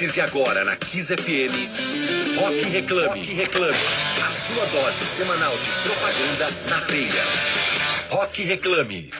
partir de agora na Kiss FM, Rock Reclame. Rock Reclame. A sua dose semanal de propaganda na feira. Rock Reclame.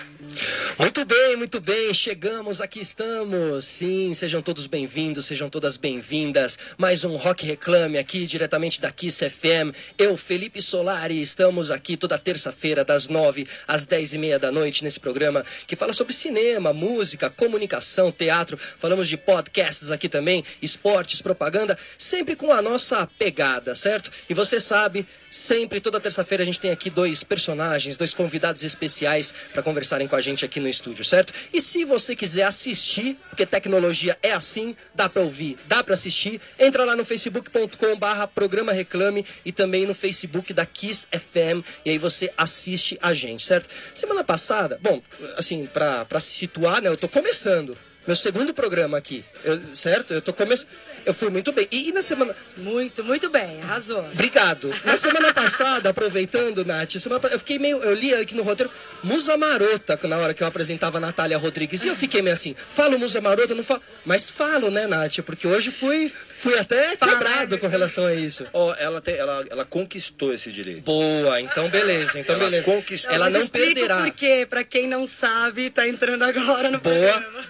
Muito bem, muito bem, chegamos, aqui estamos. Sim, sejam todos bem-vindos, sejam todas bem-vindas. Mais um Rock Reclame aqui, diretamente da Kiss FM. Eu, Felipe Solari, estamos aqui toda terça-feira, das nove às dez e meia da noite, nesse programa que fala sobre cinema, música, comunicação, teatro. Falamos de podcasts aqui também, esportes, propaganda, sempre com a nossa pegada, certo? E você sabe, sempre, toda terça-feira, a gente tem aqui dois personagens, dois convidados especiais para conversarem com a gente aqui no estúdio, certo? E se você quiser assistir, porque tecnologia é assim, dá para ouvir, dá para assistir, entra lá no facebook.com/barra programa reclame e também no Facebook da Kiss FM e aí você assiste a gente, certo? Semana passada, bom, assim, para se situar, né, eu tô começando meu segundo programa aqui, eu, certo? Eu tô começando. Eu fui muito bem. E, e, na semana. Muito, muito bem, arrasou. Obrigado. Na semana passada, aproveitando, Nath, semana... eu fiquei meio. Eu li aqui no roteiro Musa Marota, na hora que eu apresentava a Natália Rodrigues. E eu fiquei meio assim, falo Musa Marota, não falo. Mas falo, né, Nath? Porque hoje fui, fui até quebrado com relação a isso. Oh, ela, tem, ela, ela conquistou esse direito. Boa, então beleza. Então ela beleza. Conquistou. Ela não perderá. Porque, pra quem não sabe, tá entrando agora no Boa. programa.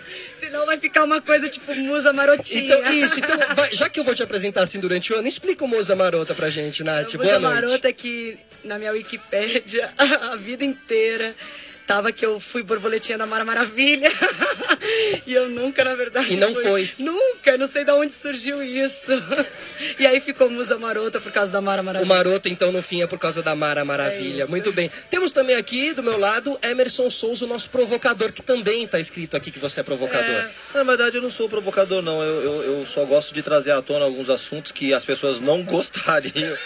Senão vai ficar uma coisa tipo musa marotinha. Então, isso, então, vai, já que eu vou te apresentar assim durante o ano, explica o Musa Marota pra gente, Nath. Boa musa noite. marota é que na minha Wikipédia a vida inteira tava que eu fui borboletinha da Mara Maravilha. e eu nunca, na verdade. E não fui. foi. Nunca, eu não sei de onde surgiu isso. e aí ficou Musa Marota por causa da Mara O Maravilha. Maroto, então, no fim, é por causa da Mara Maravilha. É. Muito bem. Temos também aqui, do meu lado, Emerson Souza, o nosso provocador, que também tá escrito aqui que você é provocador. É, na verdade, eu não sou provocador, não. Eu, eu, eu só gosto de trazer à tona alguns assuntos que as pessoas não gostariam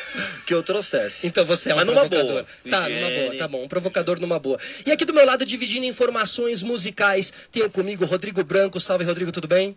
que eu trouxesse. Então você é um Mas numa provocador. boa. Tá, numa boa, tá bom. Um provocador numa boa. E aqui do meu lado, dividindo informações musicais, tenho comigo Rodrigo Branco. Salve, Rodrigo, tudo bem?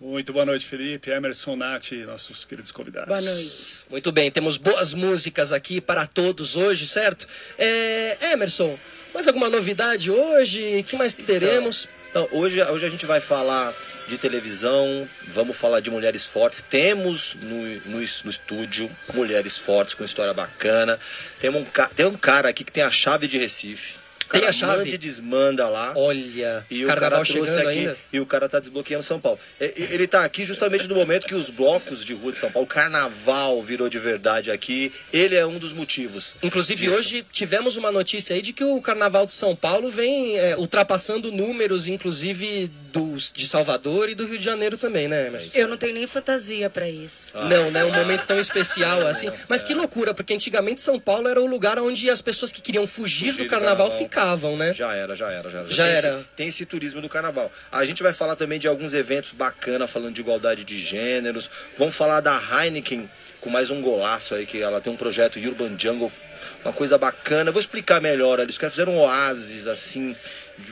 Muito boa noite, Felipe, Emerson, Nath, nossos queridos convidados. Boa noite. Muito bem, temos boas músicas aqui para todos hoje, certo? É, Emerson, mais alguma novidade hoje? O que mais que teremos? Então, hoje, hoje a gente vai falar de televisão, vamos falar de mulheres fortes. Temos no, no, no estúdio mulheres fortes com história bacana. Tem um, tem um cara aqui que tem a chave de Recife. Cara a chave? Manda e desmanda lá. Olha, E o carnaval cara trouxe chegando aqui ainda. e o cara tá desbloqueando São Paulo. Ele tá aqui justamente no momento que os blocos de rua de São Paulo, o carnaval virou de verdade aqui. Ele é um dos motivos. Inclusive, disso. hoje tivemos uma notícia aí de que o Carnaval de São Paulo vem é, ultrapassando números, inclusive, dos, de Salvador e do Rio de Janeiro também, né, Emerson? Eu não tenho nem fantasia pra isso. Não, né? Um momento tão especial assim. Mas que loucura, porque antigamente São Paulo era o lugar onde as pessoas que queriam fugir, Fugir do do carnaval, carnaval. Né? Já era, já era, já era. Já tem era. Esse, tem esse turismo do carnaval. A gente vai falar também de alguns eventos bacanas, falando de igualdade de gêneros. Vamos falar da Heineken com mais um golaço aí, que ela tem um projeto Urban Jungle, uma coisa bacana. Eu vou explicar melhor ali. Os caras fizeram um oásis, assim,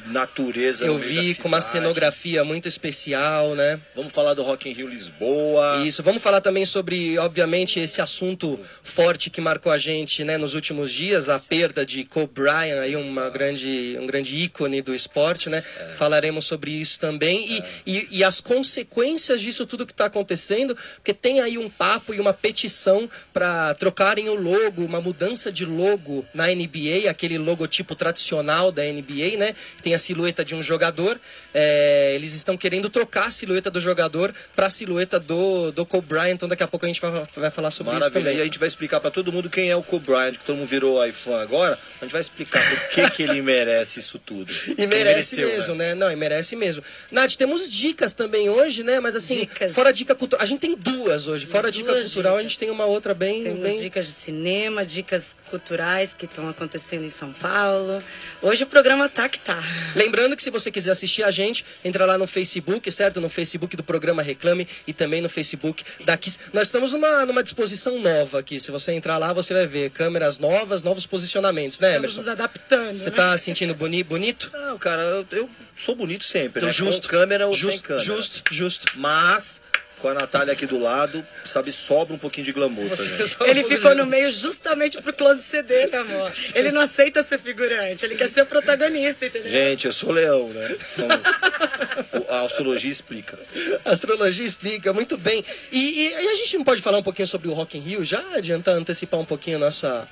natureza. Eu vi com uma cenografia muito especial, né? Vamos falar do Rock in Rio Lisboa. Isso, vamos falar também sobre, obviamente, esse assunto forte que marcou a gente, né, nos últimos dias, a perda de Kobe Bryant, aí uma grande, um grande ícone do esporte, né? Falaremos sobre isso também e, e, e as consequências disso tudo que está acontecendo, porque tem aí um papo e uma petição para trocarem o logo, uma mudança de logo na NBA, aquele logotipo tradicional da NBA, né? Tem a silhueta de um jogador. É, eles estão querendo trocar a silhueta do jogador para a silhueta do, do Kobe Bryant, então daqui a pouco a gente vai, vai falar sobre isso Maravilha. também. E a gente vai explicar pra todo mundo quem é o Kobe Bryant, que todo mundo virou iPhone agora. A gente vai explicar por que, que ele merece isso tudo. E merece mereceu, mesmo, né? né? Não, e merece mesmo. Nath, temos dicas também hoje, né? Mas assim, Dicas. fora dica cultural. A gente tem duas hoje. Fora Temos dica duas cultural, a dicas. gente tem uma outra bem. Temos bem... dicas de cinema, dicas culturais que estão acontecendo em São Paulo. Hoje o programa tá que tá. Lembrando que se você quiser assistir a gente, entra lá no Facebook, certo? No Facebook do programa Reclame e também no Facebook da Kiss. Nós estamos numa, numa disposição nova aqui. Se você entrar lá, você vai ver câmeras novas, novos posicionamentos, né, Estamos nos Emerson? adaptando. Você né? tá sentindo boni bonito? Não, cara, eu, eu sou bonito sempre, Então, né? justo. Com câmera ou justo, sem câmera. Justo, justo. Mas com a Natália aqui do lado, sabe, sobra um pouquinho de glamour pra gente. Ele ficou no meio justamente pro close CD, meu amor. Ele não aceita ser figurante, ele quer ser o protagonista, entendeu? Gente, eu sou leão, né? Então, a astrologia explica. A astrologia explica muito bem. E, e- e a gente não pode falar um pouquinho sobre o Rock in Rio já? Adiantar, antecipar um pouquinho a nossa...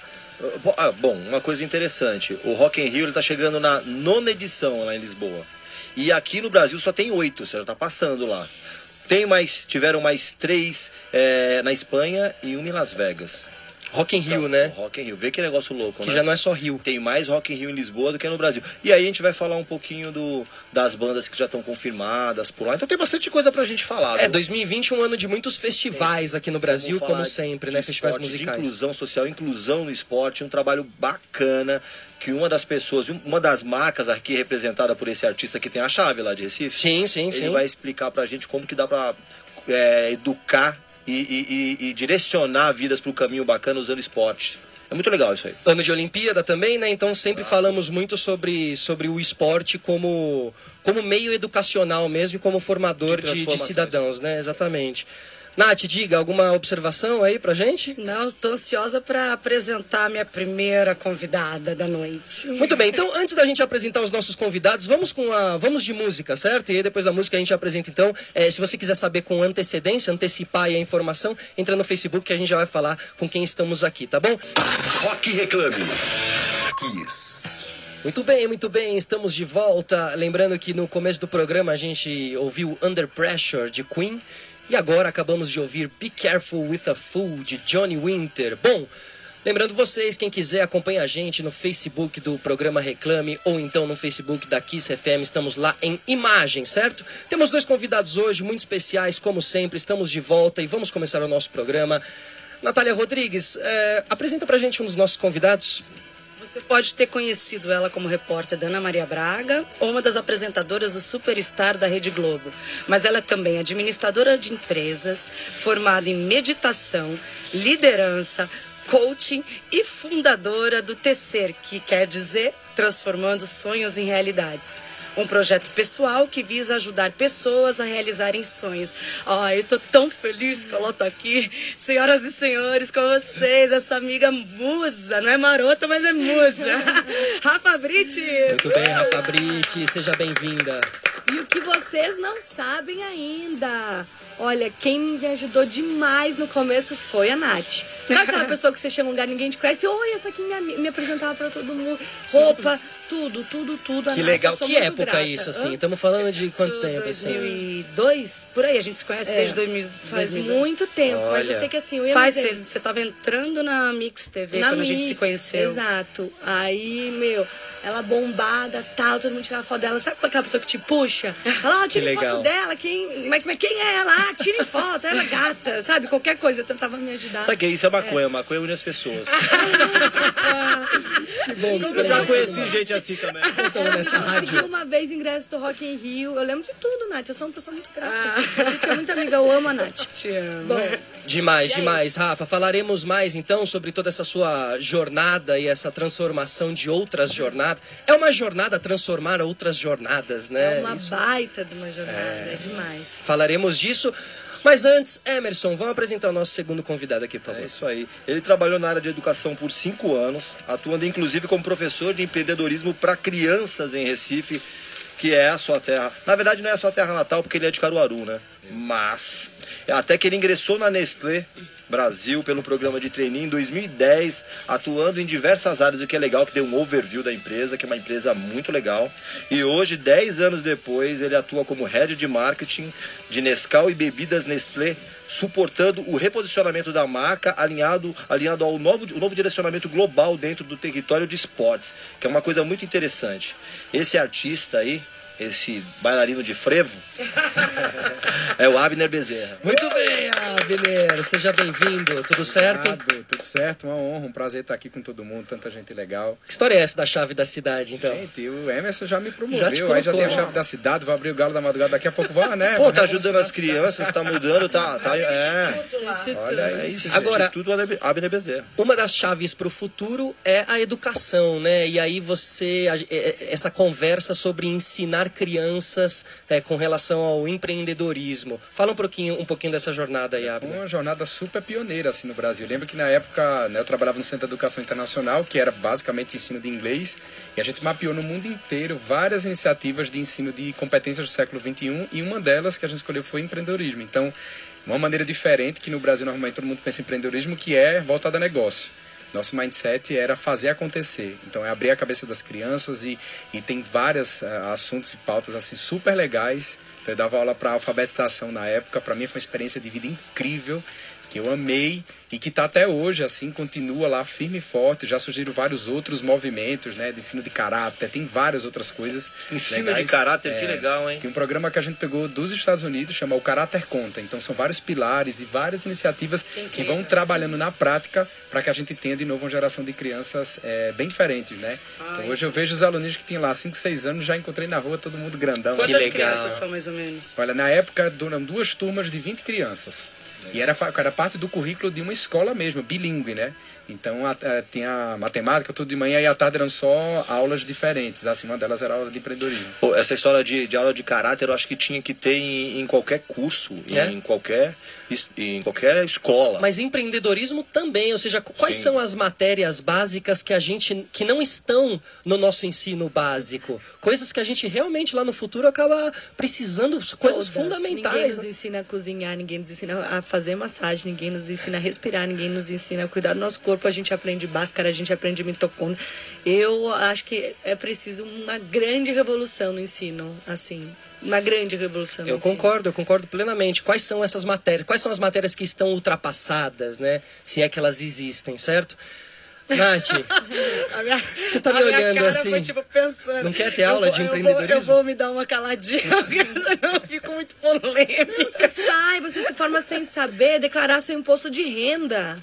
Bo- ah, bom, uma coisa interessante. O Rock in Rio ele tá chegando na nona edição lá em Lisboa. E aqui no Brasil só tem oito, você já tá passando lá. Tem mais, tiveram mais três eh, na Espanha e uma em Las Vegas. Rock in Rio, Então, né? Rock in Rio. Vê que negócio louco, Que né? já não é só Rio. Tem mais Rock in Rio em Lisboa do que no Brasil. E aí a gente vai falar um pouquinho do, das bandas que já estão confirmadas por lá. Então tem bastante coisa pra gente falar. É, do- 2020 um ano de muitos festivais aqui no Brasil, como sempre, né? Festivais esporte, musicais. De inclusão social, inclusão no esporte, um trabalho bacana que uma das pessoas, uma das marcas aqui representada por esse artista que tem a chave lá de Recife, Sim, sim, ele sim. vai explicar pra gente como que dá pra é, educar e, e- e- direcionar vidas pro caminho bacana usando esporte. É muito legal isso aí. Ano de Olimpíada também, né? Então sempre falamos muito sobre, sobre o esporte como, como meio educacional mesmo e como formador De de, de cidadãos, né? Exatamente. Nath, diga, alguma observação aí pra gente? Não, estou ansiosa para apresentar a minha primeira convidada da noite. Muito bem, então antes da gente apresentar os nossos convidados, vamos com a vamos de música, certo? E aí depois da música a gente apresenta então. Eh, se você quiser saber com antecedência, antecipar aí a informação, entra no Facebook que a gente já vai falar com quem estamos aqui, tá bom? Rock Reclame. Kiss. Muito bem, muito bem, estamos de volta. Lembrando que no começo do programa a gente ouviu Under Pressure de Queen e agora acabamos de ouvir Be Careful with a Fool de Johnny Winter. Bom, lembrando vocês, quem quiser acompanha a gente no Facebook do programa Reclame ou então no Facebook da Kiss FM, estamos lá em imagem, certo? Temos dois convidados hoje muito especiais, como sempre, estamos de volta e vamos começar o nosso programa. Natália Rodrigues, eh, apresenta pra gente um dos nossos convidados. Você pode ter conhecido ela como repórter da Ana Maria Braga ou uma das apresentadoras do Superstar da Rede Globo. Mas ela é também administradora de empresas, formada em meditação, liderança, coaching e fundadora do Tecer, que quer dizer transformando sonhos em realidades. Um projeto pessoal que visa ajudar pessoas a realizarem sonhos. Ai, eu tô tão feliz que ela tá aqui. Senhoras e senhores, com vocês, essa amiga musa. Não é marota, mas é musa. Rafa Brites. Muito bem, Rafa Brite, seja bem-vinda. E o que vocês não sabem ainda. Olha, quem me ajudou demais no começo foi a Nath. Sabe aquela pessoa que você chega num lugar ninguém te conhece? Oi, essa aqui me, me apresentava pra todo mundo. Roupa, tudo, tudo, tudo. A Que legal. Que época grata. isso, assim? Estamos falando de quanto tempo, assim? 2002, por aí, a gente se conhece É, desde 2000, Faz 2002. muito tempo, mas eu Olha. sei que assim, eu Faz, você eventos. você tava entrando na Mix TV na quando a gente se Mix, conheceu. Exato. Aí, meu, ela bombada, tal, todo mundo tirava foto dela. Sabe aquela pessoa que te puxa? Ela, ah, tira Que foto legal. dela, quem, mas, mas quem é ela? Ah, tire foto, ela é gata, sabe? Qualquer coisa, tentava me ajudar. Sabe que isso é maconha? Maconha une as pessoas. Que bom que Eu você já conheci gente assim também. Estamos nessa Eu consegui rádio. uma vez ingresso do Rock in Rio. Eu lembro de tudo, Nath. Eu sou uma pessoa muito grata. Ah. A gente é muito amiga, eu amo a Nath. Te amo. Bom, Demais, demais, Rafa. Falaremos mais então sobre toda essa sua jornada e essa transformação de outras jornadas. É uma jornada transformar outras jornadas, né? é uma Isso. baita de uma jornada, é demais. Falaremos disso. Mas antes, Emerson, vamos apresentar o nosso segundo convidado aqui, por É favor. isso aí. Ele trabalhou na área de educação por cinco anos, atuando inclusive como professor de empreendedorismo para crianças em Recife, que é a sua terra. Na verdade, não é a sua terra natal, porque ele é de Caruaru, né? Mas, até que ele ingressou na Nestlé Brasil pelo programa de treininho em 2010, atuando em diversas áreas, o que é legal, que deu um overview da empresa, que é uma empresa muito legal. E hoje, 10 anos depois, ele atua como head de marketing de Nescau e bebidas Nestlé, suportando o reposicionamento da marca alinhado, alinhado ao novo, novo direcionamento global dentro do território de esportes, que é uma coisa muito interessante. Esse artista aí, esse bailarino de frevo, é o Abner Bezerra. Muito bem, Abner. Seja bem-vindo. Tudo certo? Obrigado, tudo certo, uma honra, um prazer estar aqui com todo mundo, tanta gente legal. Que história é essa da chave da cidade, então? Gente, o Emerson já me promoveu, Já te aí já colocou. tem a chave da cidade, vai abrir o galo da madrugada, daqui a pouco vai, né? Pô, tá ajudando as crianças, tá mudando, tá. tá é. Olha É isso. Agora- Instituto Abner- Bezerra. Uma das chaves para o futuro é a educação, né? E aí você é- é- essa conversa sobre ensinar crianças é, com relação ao empreendedorismo. Fala um pouquinho, um pouquinho dessa jornada aí, Abner. uma jornada super pioneira assim no Brasil. Eu lembro que na época né, eu trabalhava no Centro de Educação Internacional, que era basicamente ensino de inglês, e a gente mapeou no mundo inteiro várias iniciativas de ensino de competências do século XXI, e uma delas que a gente escolheu foi empreendedorismo. Então, uma maneira diferente que no Brasil normalmente todo mundo pensa em empreendedorismo, que é voltada a negócio. Nosso mindset era fazer acontecer. Então, é abrir a cabeça das crianças e, e tem vários assuntos e pautas assim super legais. Então, eu dava aula para alfabetização na época. Para mim, foi uma experiência de vida incrível que eu amei e que está até hoje, assim, continua lá firme e forte. Já surgiram vários outros movimentos, né, de ensino de caráter, tem várias outras coisas. Ensino legais. de caráter, que É, legal, hein? Tem um programa que a gente pegou dos Estados Unidos, chama o Caráter Conta. Então são vários pilares e várias iniciativas que vão trabalhando na prática para que a gente tenha de novo uma geração de crianças é, bem diferentes, né? Então hoje eu vejo os alunos que tinham lá 5, 6 anos, já encontrei na rua todo mundo grandão. Quantas legal. crianças são mais ou menos? Olha, na época eram duas turmas de 20 crianças. E era, era parte do currículo de uma escola mesmo, bilíngue, né? Então a, a, tinha matemática tudo de manhã e à tarde eram só aulas diferentes. Assim, uma delas era aula de empreendedorismo. Pô, essa história de, de aula de caráter eu acho que tinha que ter em, em qualquer curso, É? em, qualquer, es- em qualquer escola. Mas empreendedorismo também, ou seja, quais Sim. são as matérias básicas que a gente que não estão no nosso ensino básico? Coisas que a gente realmente lá no futuro acaba precisando, coisas Todas. Ninguém fundamentais. nos né? ensina a cozinhar, ninguém nos ensina a fazer massagem, ninguém nos ensina a respirar, ninguém nos ensina a cuidar do nosso corpo. A gente aprende báscara, a gente aprende mitocôndria. Eu acho que é preciso uma grande revolução no ensino, assim. Uma grande revolução Eu concordo, eu concordo plenamente. Quais são essas matérias? Quais são as matérias que estão ultrapassadas, né? Se é que elas existem, certo? Nath, A minha, Você tá me olhando cara assim? Foi, tipo, pensando. Não quer ter aula vou- de eu vou- empreendedorismo? Eu vou, me dar uma caladinha, porque senão eu fico muito polêmica. Você sai, você se forma sem saber declarar seu imposto de renda.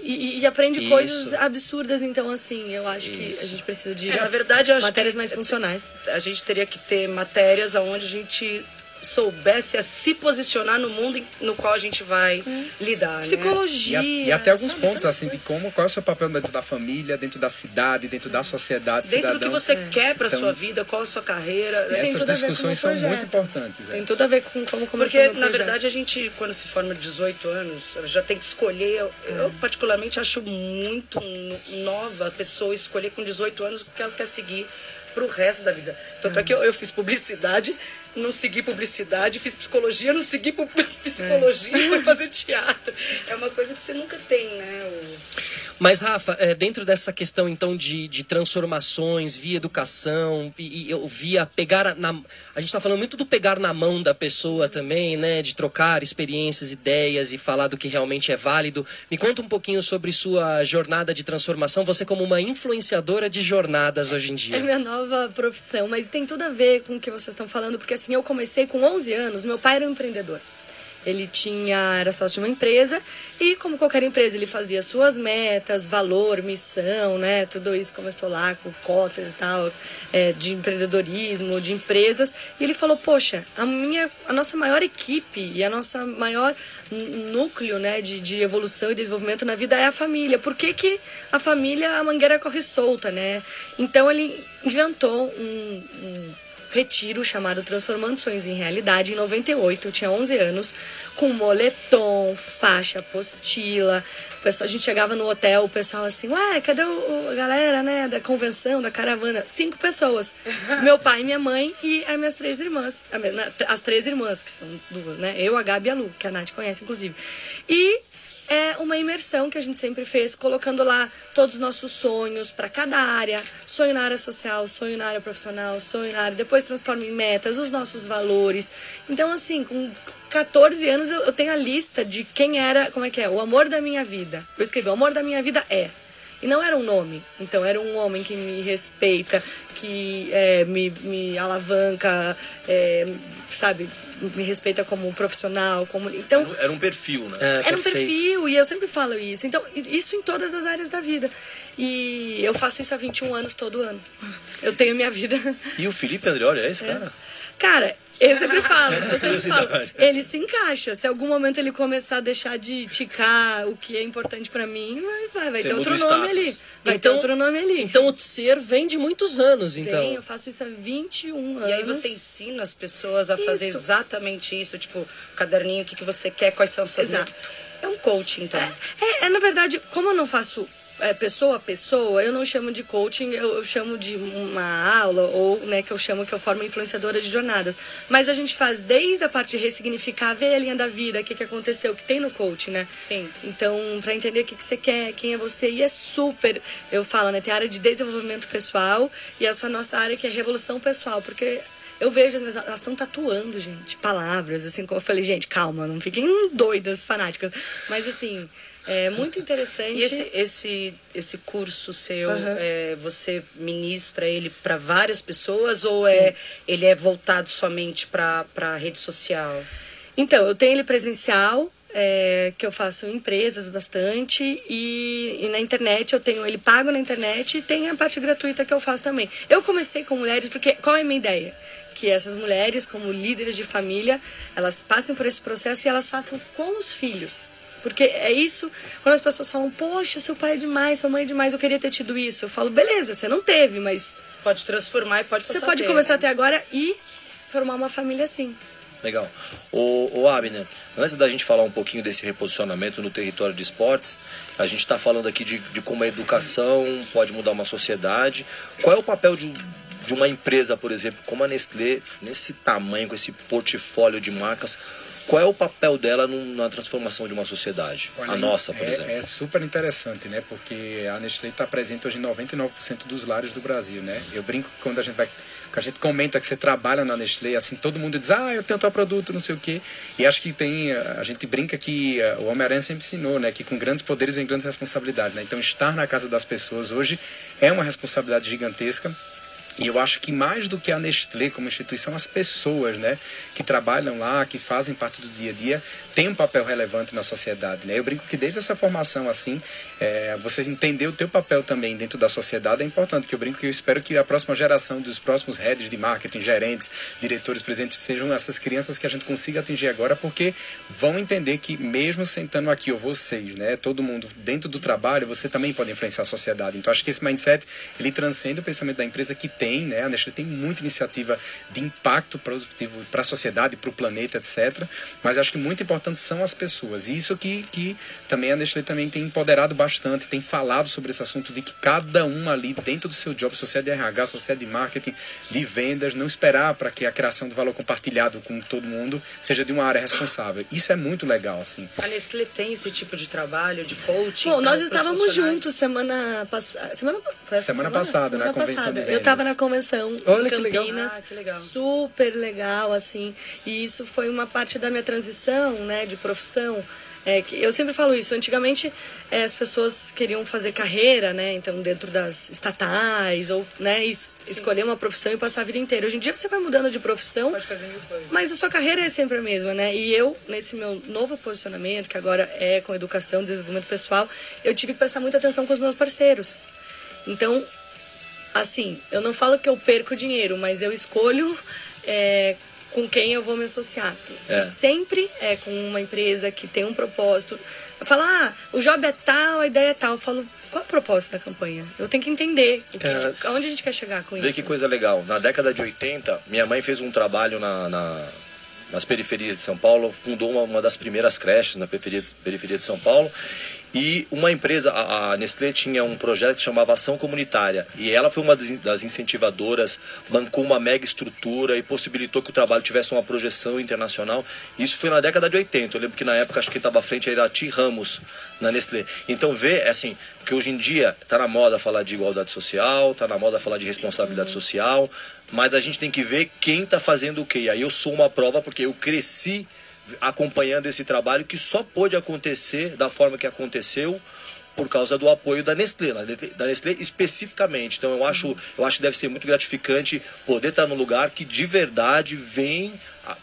E, e- e aprende Isso. coisas absurdas. Então, assim, eu acho que a gente precisa de É, na verdade, eu acho matérias que- mais funcionais. A gente teria que ter matérias onde a gente soubesse a se posicionar no mundo no qual a gente vai lidar. né? E, Psicologia. a- e até alguns sabe? pontos Tanta assim de como qual é o seu papel dentro da família, dentro da cidade, dentro da sociedade, Dentro do que cidadão. você quer para Então, sua vida, qual a sua carreira. Essas tudo a ver com o discussões são muito importantes. é. Tem tudo a ver com como começou Porque, na verdade, a gente, quando se forma de 18 anos, já tem que escolher. Eu, eu, particularmente, acho muito no- nova a pessoa escolher com 18 anos o que ela quer seguir pro resto da vida. Tanto é que eu, eu fiz publicidade, não segui publicidade, fiz psicologia, não segui psicologia, fui fazer teatro. É uma coisa que você nunca tem, né? o- Mas, Rafa, é, dentro dessa questão, então, de, de transformações via educação, e, e eu via pegar a- na... A gente está falando muito do pegar na mão da pessoa também, né? De trocar experiências, ideias e falar do que realmente é válido. Me conta um pouquinho sobre sua jornada de transformação, você como uma influenciadora de jornadas hoje em dia. É minha nova profissão, mas tem tudo a ver com o que vocês estão falando, porque assim, eu comecei com 11 anos, meu pai era um empreendedor. Ele tinha, era sócio de uma empresa e, como qualquer empresa, ele fazia suas metas, valor, missão, né? Tudo isso começou lá com o Kotler e tal, é, de empreendedorismo, de empresas. E ele falou: Poxa, a, minha, a nossa maior equipe e a nossa maior núcleo né, de, de evolução e desenvolvimento na vida é a família. Por que, que a família, a mangueira corre solta, né? Então ele inventou um- um retiro chamado Transformando Sonhos em Realidade em 98, eu tinha 11 anos, com moletom, faixa, apostila. Pessoal, a gente chegava no hotel, o pessoal assim, ué, cadê o, a galera, né, da convenção, da caravana? Cinco pessoas. Meu pai, minha mãe e as minhas três irmãs. As três irmãs, que são duas, né? Eu, a Gabi e a Lu, que a Nath conhece, inclusive. E é uma imersão que a gente sempre fez, colocando lá todos os nossos sonhos para cada área, sonho na área social, sonho na área profissional, sonho na área, depois transforma em metas, os nossos valores. Então, assim, com 14 anos eu, tenho a lista de quem era, como é que é, o amor da minha vida. Eu escrevi, o amor da minha vida é. E não era um nome, então era um homem que me respeita, que é, me, me alavanca, é, sabe, me respeita como profissional, como. Então, Era um perfil, né? É, era um perfeito. perfil, e eu sempre falo isso. Então, isso em todas as áreas da vida. E eu faço isso há 21 anos todo ano. Eu tenho minha vida. E o Felipe Andreoli é esse cara? Cara, Eu sempre falo, eu sempre falo, ele se encaixa. Se algum momento ele começar a deixar de ticar o que é importante pra mim, vai, vai, Você ter outro nome status. ali. Vai Então- ter outro nome ali. Então o ser vem de muitos anos, então. Tem, eu faço isso há 21 anos. E aí você ensina as pessoas a fazer Isso. exatamente isso, tipo, caderninho, o que, que você quer, quais são as suas Exato. metas. É um coaching, então. É, é, na verdade, como eu não faço é, pessoa a pessoa, eu não chamo de coaching, eu, eu chamo de uma aula, ou né, que eu chamo que eu formo influenciadora de jornadas. Mas a gente faz desde a parte de ressignificar, ver a linha da vida, o que, que aconteceu, o que tem no coaching, né? Sim. Então, pra entender o que, que você quer, quem é você, e é super, eu falo, né? Tem a área de desenvolvimento pessoal e essa nossa área que é revolução pessoal, porque eu vejo as minhas elas estão tatuando, gente, palavras, assim, como eu falei, gente, calma, não fiquem doidas, fanáticas. Mas assim, é muito interessante. E esse, esse, esse curso seu, Aham. é, você ministra ele para várias pessoas ou é ele é voltado somente para a rede social? Então, eu tenho ele presencial, é, que eu faço em empresas bastante, e, e na internet eu tenho ele pago na internet e tem a parte gratuita que eu faço também. Eu comecei com mulheres porque qual é a minha ideia? Que essas mulheres, como líderes de família, elas passem por esse processo e elas façam com os filhos. Porque é isso, quando as pessoas falam, poxa, seu pai é demais, sua mãe é demais, eu queria ter tido isso. Eu falo, beleza, você não teve, mas Pode transformar e pode você pode ter, começar né? até agora e formar uma família assim. Legal. O, o Abner, antes da gente falar um pouquinho desse reposicionamento no território de esportes, a gente está falando aqui de, de como a educação pode mudar uma sociedade. Qual é o papel de, de uma empresa, por exemplo, como a Nestlé, nesse tamanho, com esse portfólio de marcas? Qual é o papel dela na transformação de uma sociedade? Olha, a nossa, por é, exemplo. É super interessante, né? Porque a Nestlé está presente hoje em 99% dos lares do Brasil, né? Eu brinco quando a gente vai que a gente comenta que você trabalha na Nestlé, assim, todo mundo diz, ah, eu tenho tal produto, não sei o quê. E acho que tem, a gente brinca que eh, o Homem-Aranha sempre ensinou, né? Que com grandes poderes vem grandes responsabilidades, né? Então, estar na casa das pessoas hoje é uma responsabilidade gigantesca. E eu acho que mais do que a Nestlé como instituição, as pessoas, né, que trabalham lá, que fazem parte do dia a dia, têm um papel relevante na sociedade, né? Eu brinco que desde essa formação assim, é, você entender o teu papel também dentro da sociedade é importante. Que eu brinco que eu espero que a próxima geração dos próximos heads de marketing, gerentes, diretores, presidentes sejam essas crianças que a gente consiga atingir agora, porque vão entender que mesmo sentando aqui ou vocês, né, todo mundo dentro do trabalho, você também pode influenciar a sociedade. Então acho que esse mindset ele transcende o pensamento da empresa que tem, né? A Nestlé tem muita iniciativa de impacto positivo para a sociedade, para o planeta, etc. Mas acho que muito importante são as pessoas. E isso que, que também a Nestlé também tem empoderado bastante, tem falado sobre esse assunto de que cada um ali dentro do seu job, sociedade de RH, sociedade de marketing, de vendas, não esperar para que a criação do valor compartilhado com todo mundo seja de uma área responsável. Isso é muito legal, assim. A Nestlé tem esse tipo de trabalho, de coaching? Bom, nós estávamos juntos semana passada. Semana, foi essa Semana passada, na convenção passada. de Eu estava na convenção Olha em que legal. Campinas. Ah, que legal. Super legal, assim. E isso foi uma parte da minha transição, né, de profissão. É, que eu sempre falo isso. Antigamente é, as pessoas queriam fazer carreira, né? Então dentro das estatais ou, né, es- escolher uma profissão e passar a vida inteira. Hoje em dia você vai mudando de profissão. Pode fazer mil coisas. Mas a sua carreira é sempre a mesma, né? E eu, nesse meu novo posicionamento, que agora é com educação, desenvolvimento pessoal, eu tive que prestar muita atenção com os meus parceiros. Então, assim, eu não falo que eu perco dinheiro, mas eu escolho é, com quem eu vou me associar. É. Sempre é com uma empresa que tem um propósito. Eu falo, ah, o job é tal, a ideia é tal. Eu falo, qual é o propósito da campanha? Eu tenho que entender o que, É. aonde a gente quer chegar com Vê isso. que coisa legal. Na década de 80, minha mãe fez um trabalho na, na- nas periferias de São Paulo, fundou uma, uma das primeiras creches na periferia, periferia de São Paulo. E uma empresa, a, Nestlé tinha um projeto que chamava Ação Comunitária. E ela foi uma das, incentivadoras, bancou uma mega estrutura e possibilitou que o trabalho tivesse uma projeção internacional. Isso foi na década de 80. Eu lembro que na época acho que estava à frente era a Ti Ramos, na Nestlé. Então vê, assim, que hoje em dia está na moda falar de igualdade social, está na moda falar de responsabilidade social, mas a gente tem que ver quem está fazendo o quê. E aí eu sou uma prova porque eu cresci acompanhando esse trabalho que só pôde acontecer da forma que aconteceu por causa do apoio da Nestlé, da Nestlé- especificamente. Então eu acho, eu acho que deve ser muito gratificante poder estar num lugar que de verdade vem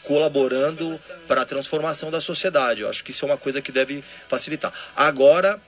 colaborando para a transformação da sociedade. Eu acho que isso é uma coisa que deve facilitar. Agora,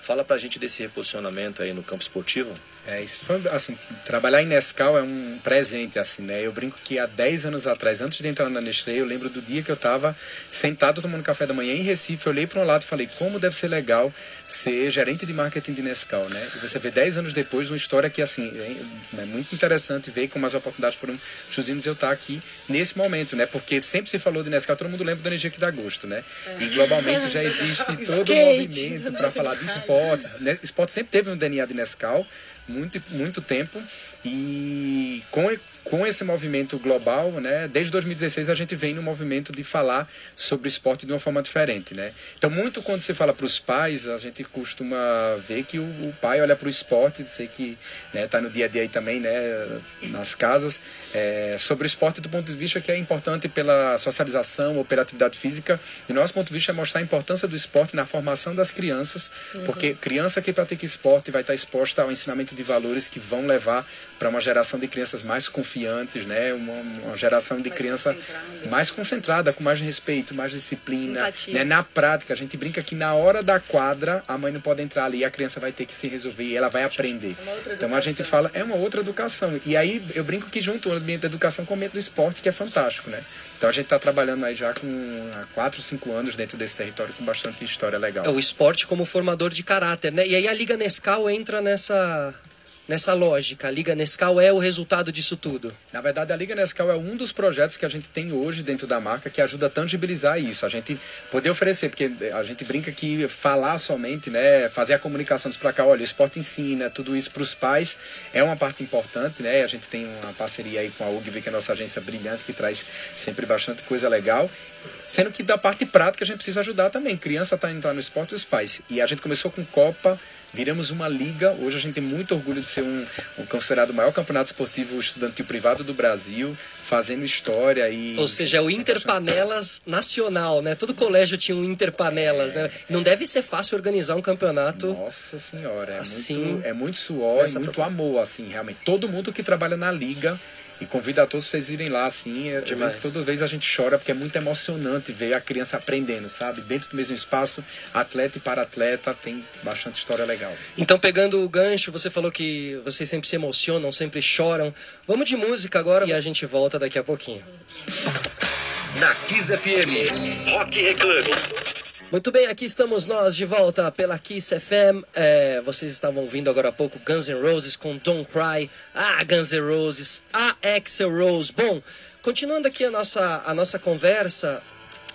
fala pra gente desse reposicionamento aí no campo esportivo. É, isso foi, assim, trabalhar em Nescau é um presente, assim, né? Eu brinco que há 10 anos atrás, antes de entrar na Nestlé, eu lembro do dia que eu estava sentado tomando café da manhã em Recife, eu olhei para um lado e falei, como deve ser legal ser gerente de marketing de Nescau, né? E você vê 10 anos depois uma história que, assim, é, é muito interessante ver como as oportunidades foram surgindo eu estar aqui nesse momento, né? Porque sempre se falou de Nescau, todo mundo lembra da energia que dá gosto, né? E globalmente já existe todo um movimento para falar de esportes. Né? Esporte sempre teve um DNA de Nescau, muito, muito tempo. E com, com esse movimento global, né, desde 2016 a gente vem no movimento de falar sobre esporte de uma forma diferente, né? Então muito quando se fala para os pais, a gente costuma ver que o, o pai olha para o esporte, sei que está né, tá no dia a dia aí também, né, nas casas, é, sobre esporte do ponto de vista que é importante pela socialização ou pela atividade física. E nosso ponto de vista é mostrar a importância do esporte na formação das crianças, uhum. porque criança que pratica esporte vai estar exposta ao ensinamento de valores que vão levar para uma geração de crianças mais confiantes, né? Uma, uma geração de mais criança concentrada. mais concentrada, com mais respeito, mais disciplina. Né? Na prática, a gente brinca que na hora da quadra a mãe não pode entrar ali, a criança vai ter que se resolver e ela vai aprender. É então a gente fala, é uma outra educação. E aí eu brinco que junto o ambiente da educação com o ambiente do esporte, que é fantástico, né? Então a gente está trabalhando aí já com há 4, 5 anos dentro desse território com bastante história legal. É o esporte como formador de caráter, né? E aí a Liga Nescau entra nessa nessa lógica? A Liga Nescau é o resultado disso tudo? Na verdade, a Liga Nescau é um dos projetos que a gente tem hoje dentro da marca que ajuda a tangibilizar isso. A gente poder oferecer, porque a gente brinca que falar somente, né, fazer a comunicação para cá, olha, o esporte ensina, tudo isso para os pais é uma parte importante, né? A gente tem uma parceria aí com a UGV, que é a nossa agência brilhante, que traz sempre bastante coisa legal. Sendo que da parte prática a gente precisa ajudar também. Criança está entrando no esporte e os pais. E a gente começou com Copa Viramos uma liga. Hoje a gente tem muito orgulho de ser um, um considerado o maior campeonato esportivo estudantil privado do Brasil, fazendo história e. Ou seja, é o Interpanelas nacional, né? Todo colégio tinha um Interpanelas, é, né? Não deve ser fácil organizar um campeonato. Nossa senhora, é assim, muito, é muito suor e muito amor, assim, realmente. Todo mundo que trabalha na liga e convido a todos vocês irem lá, assim. É, Demais. Toda vez a gente chora porque é muito emocionante ver a criança aprendendo, sabe? Dentro do mesmo espaço, atleta e para atleta, tem bastante história legal. Então, pegando o gancho, você falou que vocês sempre se emocionam, sempre choram. Vamos de música agora e a gente volta daqui a pouquinho. Na Kiss FM, Rock Reclame. Muito bem, aqui estamos nós de volta pela Kiss FM. É, vocês estavam ouvindo agora há pouco Guns N' Roses com Don't Cry. Ah, Guns N' Roses. Ah, Axel Rose. Bom, continuando aqui a nossa, a nossa conversa,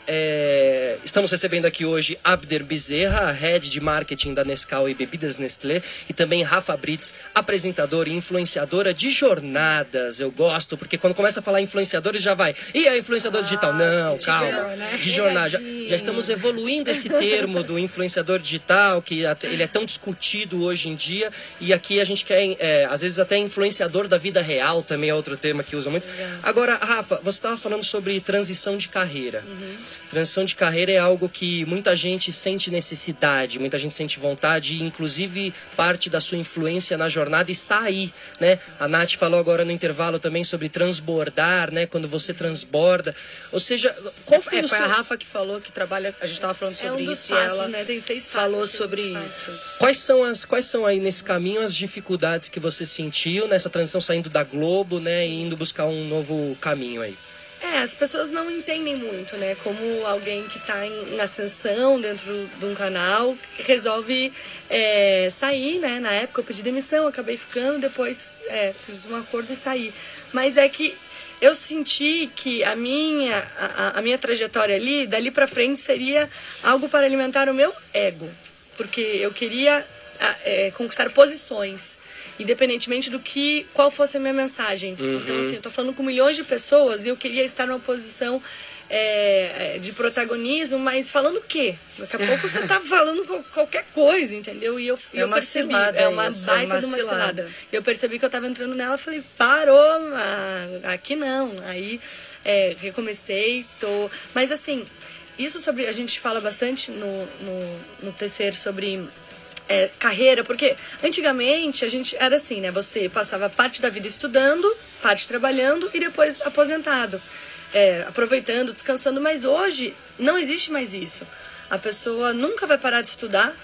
é, estamos recebendo aqui hoje Abder Bezerra, head de marketing da Nescau e Bebidas Nestlé, e também Rafa Brits, apresentadora e influenciadora de jornadas. Eu gosto, porque quando começa a falar influenciadores já vai. E a influenciador ah, digital? Não, calma. Né? De jornada. Já, já, estamos evoluindo esse termo do influenciador digital, que ele é tão discutido hoje em dia, e aqui a gente quer, é, às vezes, até influenciador da vida real também é outro tema que usa muito. Agora, Rafa, você estava falando sobre transição de carreira. Uhum. Transição de carreira é algo que muita gente sente necessidade, muita gente sente vontade, e inclusive parte da sua influência na jornada está aí, né? A Nath falou agora no intervalo também sobre transbordar, né? Quando você transborda. Ou seja, qual foi é, o foi seu... a Rafa que falou que trabalha, a gente estava falando sobre é um isso passos, e ela né? Tem seis falou sobre isso. Quais são as quais são aí nesse caminho as dificuldades que você sentiu nessa transição saindo da Globo, né, e indo buscar um novo caminho aí? É, as pessoas não entendem muito, né? Como alguém que está em, ascensão dentro de um canal resolve é, sair, né? Na época eu pedi demissão, acabei ficando, depois é, fiz um acordo e saí. Mas é que eu senti que a minha, a, a minha trajetória ali, dali para frente, seria algo para alimentar o meu ego. Porque eu queria é, conquistar posições independentemente do que qual fosse a minha mensagem. Uhum. Então assim, eu tô falando com milhões de pessoas e eu queria estar numa posição é, de protagonismo, mas falando o quê? Daqui a pouco você tá falando qualquer coisa, entendeu? E eu, é eu percebi, cilada, é uma isso, baita é uma de uma cilada. cilada. Eu percebi que eu tava entrando nela, falei, parou, ah, aqui não. Aí é, recomecei, tô. Mas assim, isso sobre. A gente fala bastante no, no, no terceiro sobre é, carreira, porque antigamente a gente era assim, né? Você passava parte da vida estudando, parte trabalhando e depois aposentado, é, aproveitando, descansando. Mas hoje não existe mais isso. A pessoa nunca vai parar de estudar,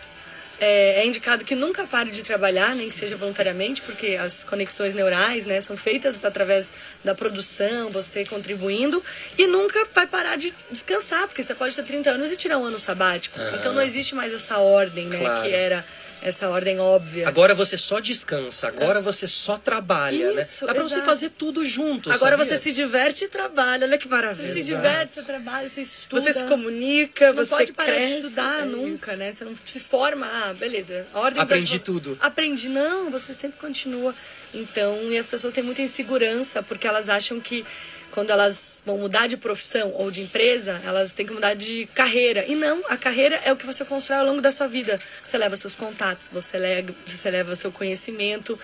é, é indicado que nunca pare de trabalhar, nem que seja voluntariamente, porque as conexões neurais né, são feitas através da produção, você contribuindo, e nunca vai parar de descansar, porque você pode ter 30 anos e tirar um ano sabático. Então não existe mais essa ordem, né, Claro. que era essa ordem óbvia. Agora você só descansa, agora você só trabalha, Isso, né? Dá pra você exato. fazer tudo junto, Agora sabia? você se diverte e trabalha, olha que maravilha. Você se diverte, você trabalha, você estuda. Você se comunica, Você não você pode parar cresce, de estudar é nunca, né? Você não se forma, ah, beleza. Ordem Aprendi tudo. Aprendi, não, você sempre continua. Então, e as pessoas têm muita insegurança porque elas acham que quando elas vão mudar de profissão ou de empresa, elas têm que mudar de carreira. E não, a carreira é o que você constrói ao longo da sua vida. Você leva seus contatos, você leva, você leva seu conhecimento.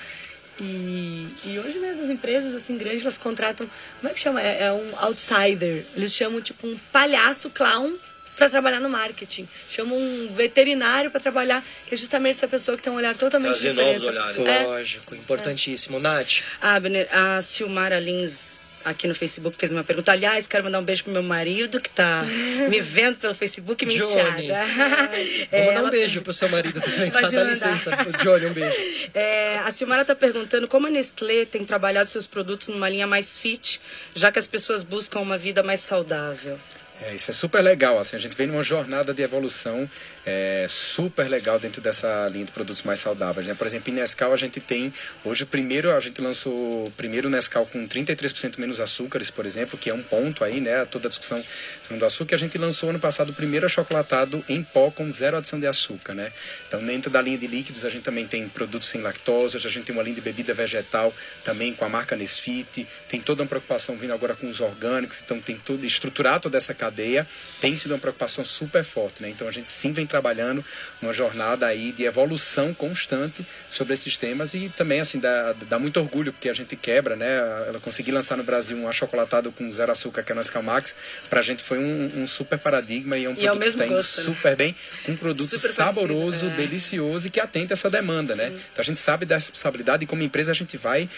E, e hoje mesmo as empresas assim grandes elas contratam como é que chama é, é um outsider eles chamam tipo um palhaço clown para trabalhar no marketing chamam um veterinário para trabalhar que é justamente essa pessoa que tem um olhar totalmente Trazer diferente novos olhares. é, Lógico, importantíssimo. Nath, Ah, Abner, a Silmara Lins aqui no Facebook fez uma pergunta. Aliás, quero mandar um beijo pro meu marido que tá me vendo pelo Facebook me Johnny. vou É, mandar um ela- beijo pro seu marido também, tá? Dá licença. Johnny, um beijo. É, a Silmara está perguntando como a Nestlé tem trabalhado seus produtos numa linha mais fit, já que as pessoas buscam uma vida mais saudável. É, isso é super legal, assim, a gente vem numa jornada de evolução é, super legal dentro dessa linha de produtos mais saudáveis, né? Por exemplo, em Nescau a gente tem, hoje o primeiro, a gente lançou o primeiro Nescau com 33% menos açúcares, por exemplo, que é um ponto aí, né? Toda a discussão do açúcar, a gente lançou ano passado o primeiro achocolatado em pó com zero adição de açúcar, né? Então, dentro da linha de líquidos, a gente também tem produtos sem lactose, a gente tem uma linha de bebida vegetal também com a marca Nesfit, tem toda uma preocupação vindo agora com os orgânicos, então tem tudo, estruturar toda essa cadeia tem sido uma preocupação super forte, né? Então a gente sim vem trabalhando uma jornada aí de evolução constante sobre esses temas e também assim dá, dá muito orgulho porque a gente quebra, né? Ela conseguir lançar no Brasil um achocolatado com zero açúcar que é o Nescau Max, pra gente foi um, um super paradigma e é um é produto que tá indo né? super bem, um produto Super saboroso, parecido, é. delicioso e que atenta essa demanda, né? Então a gente sabe dessa responsabilidade e como empresa a gente vai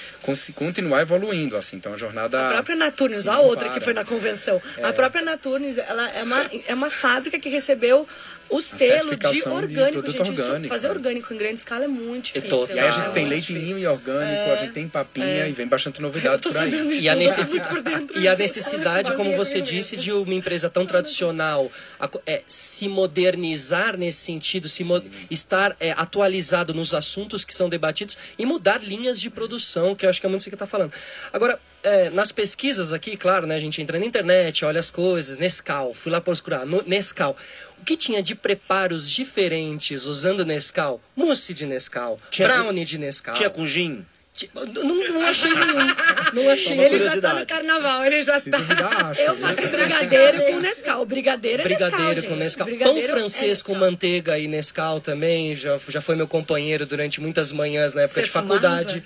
continuar evoluindo, assim. Então a jornada A própria Naturnes, Não a outra que para. foi na convenção. A própria Naturnes, ela é uma, é uma fábrica que recebeu o selo de de orgânico. produto gente, isso- orgânico, fazer né? orgânico em grande escala é muito É difícil. E aí a é gente tem muito leite ninho e orgânico, a gente tem papinha e vem bastante novidade por aí. de E a, necessi- e a necessidade, como você disse, de uma empresa tão tradicional a é, se modernizar nesse sentido, se mo- estar é, atualizado nos assuntos que são debatidos e mudar linhas de produção, que eu acho que é muito isso que está falando. Agora, é, nas pesquisas aqui, claro, né, a gente entra na internet, olha as coisas, Nescau, fui lá procurar, no- Nescau. O que tinha de preparos diferentes usando Nescau? Mousse de Nescau, Tinha- brownie de Nescau. Tinha com gin? Ti- Não, não achei nenhum. Não achei Ele já tá no carnaval, ele já Se tá. duvidar, acho. Eu faço brigadeiro com Nescau. Brigadeiro é Brigadeiro Nescau, com gente. Nescau. Brigadeiro Pão francês é com Nescau. manteiga e Nescau também. Já, já foi meu companheiro durante muitas manhãs na época Você de faculdade.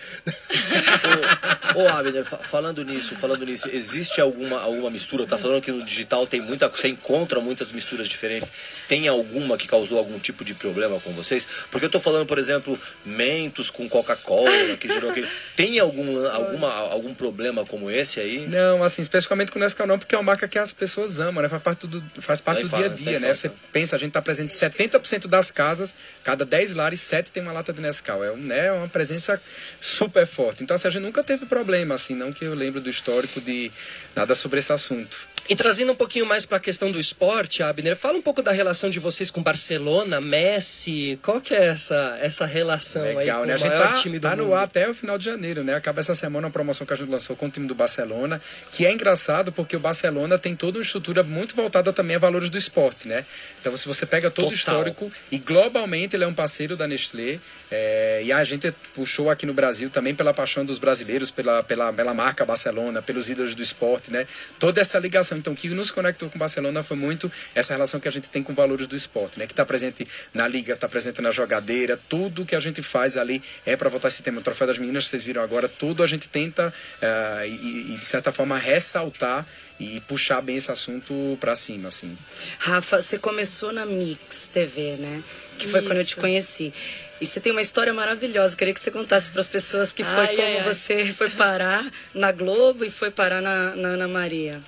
Ô, ô Abner, fa- falando nisso, falando nisso, existe alguma, alguma mistura? Tá falando que no digital tem muita, você encontra muitas misturas diferentes. Tem alguma que causou algum tipo de problema com vocês? Porque eu tô falando, por exemplo, Mentos com Coca-Cola, que gerou aquele. Tem algum, alguma, algum problema como esse aí? Não, assim, especificamente com o Nescau não, porque é uma marca que as pessoas amam, né? Faz parte do, faz parte do fala, dia a dia, daí né? fala. Você pensa, a gente tá presente em 70% das casas, cada 10 lares, 7 tem uma lata de Nescau. É um, né, uma presença super forte. Então, assim, a gente nunca teve problema, assim, não que eu lembro do histórico de nada sobre esse assunto. E trazendo um pouquinho mais para a questão do esporte, Abner, fala um pouco da relação de vocês com Barcelona, Messi. Qual que é essa, essa relação aí Legal, com né? A o gente tá, time do tá no mundo? ar até o final de janeiro, né? Acaba essa semana a promoção que a gente lançou com o time do Barcelona, que é engraçado porque o Barcelona tem toda uma estrutura muito voltada também a valores do esporte, né? Então, se você pega todo o Total. histórico e globalmente ele é um parceiro da Nestlé, é, e a gente puxou aqui no Brasil também pela paixão dos brasileiros, pela, pela, pela marca Barcelona, pelos ídolos do esporte, né? Toda essa ligação. Então, o que nos conectou com o Barcelona foi muito essa relação que a gente tem com valores do esporte, né? Que está presente na liga, está presente na jogadeira, tudo que a gente faz ali é para voltar esse tema. O Troféu das Meninas, vocês viram agora, tudo a gente tenta, eh, e, e, de certa forma, ressaltar e puxar bem esse assunto para cima, assim. Rafa, você começou na Mix TV, né? Que foi quando eu te Isso. conheci. E você tem uma história maravilhosa. Eu queria que você contasse para as pessoas que foi Ai, como ai, ai. você foi parar na Globo e foi parar na, na Ana Maria.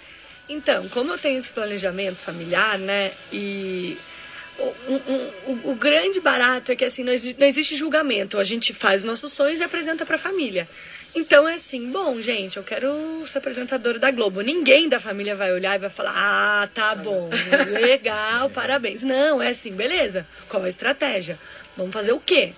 Então, como eu tenho esse planejamento familiar, né? E o- o, o grande barato é que assim, não existe, não existe julgamento. A gente faz nossos sonhos e apresenta pra família. Então é assim, bom, gente, eu quero ser apresentadora da Globo. Ninguém da família vai olhar e vai falar, ah, tá bom, legal, parabéns. Não, é assim, beleza. Qual a estratégia? Vamos fazer o quê?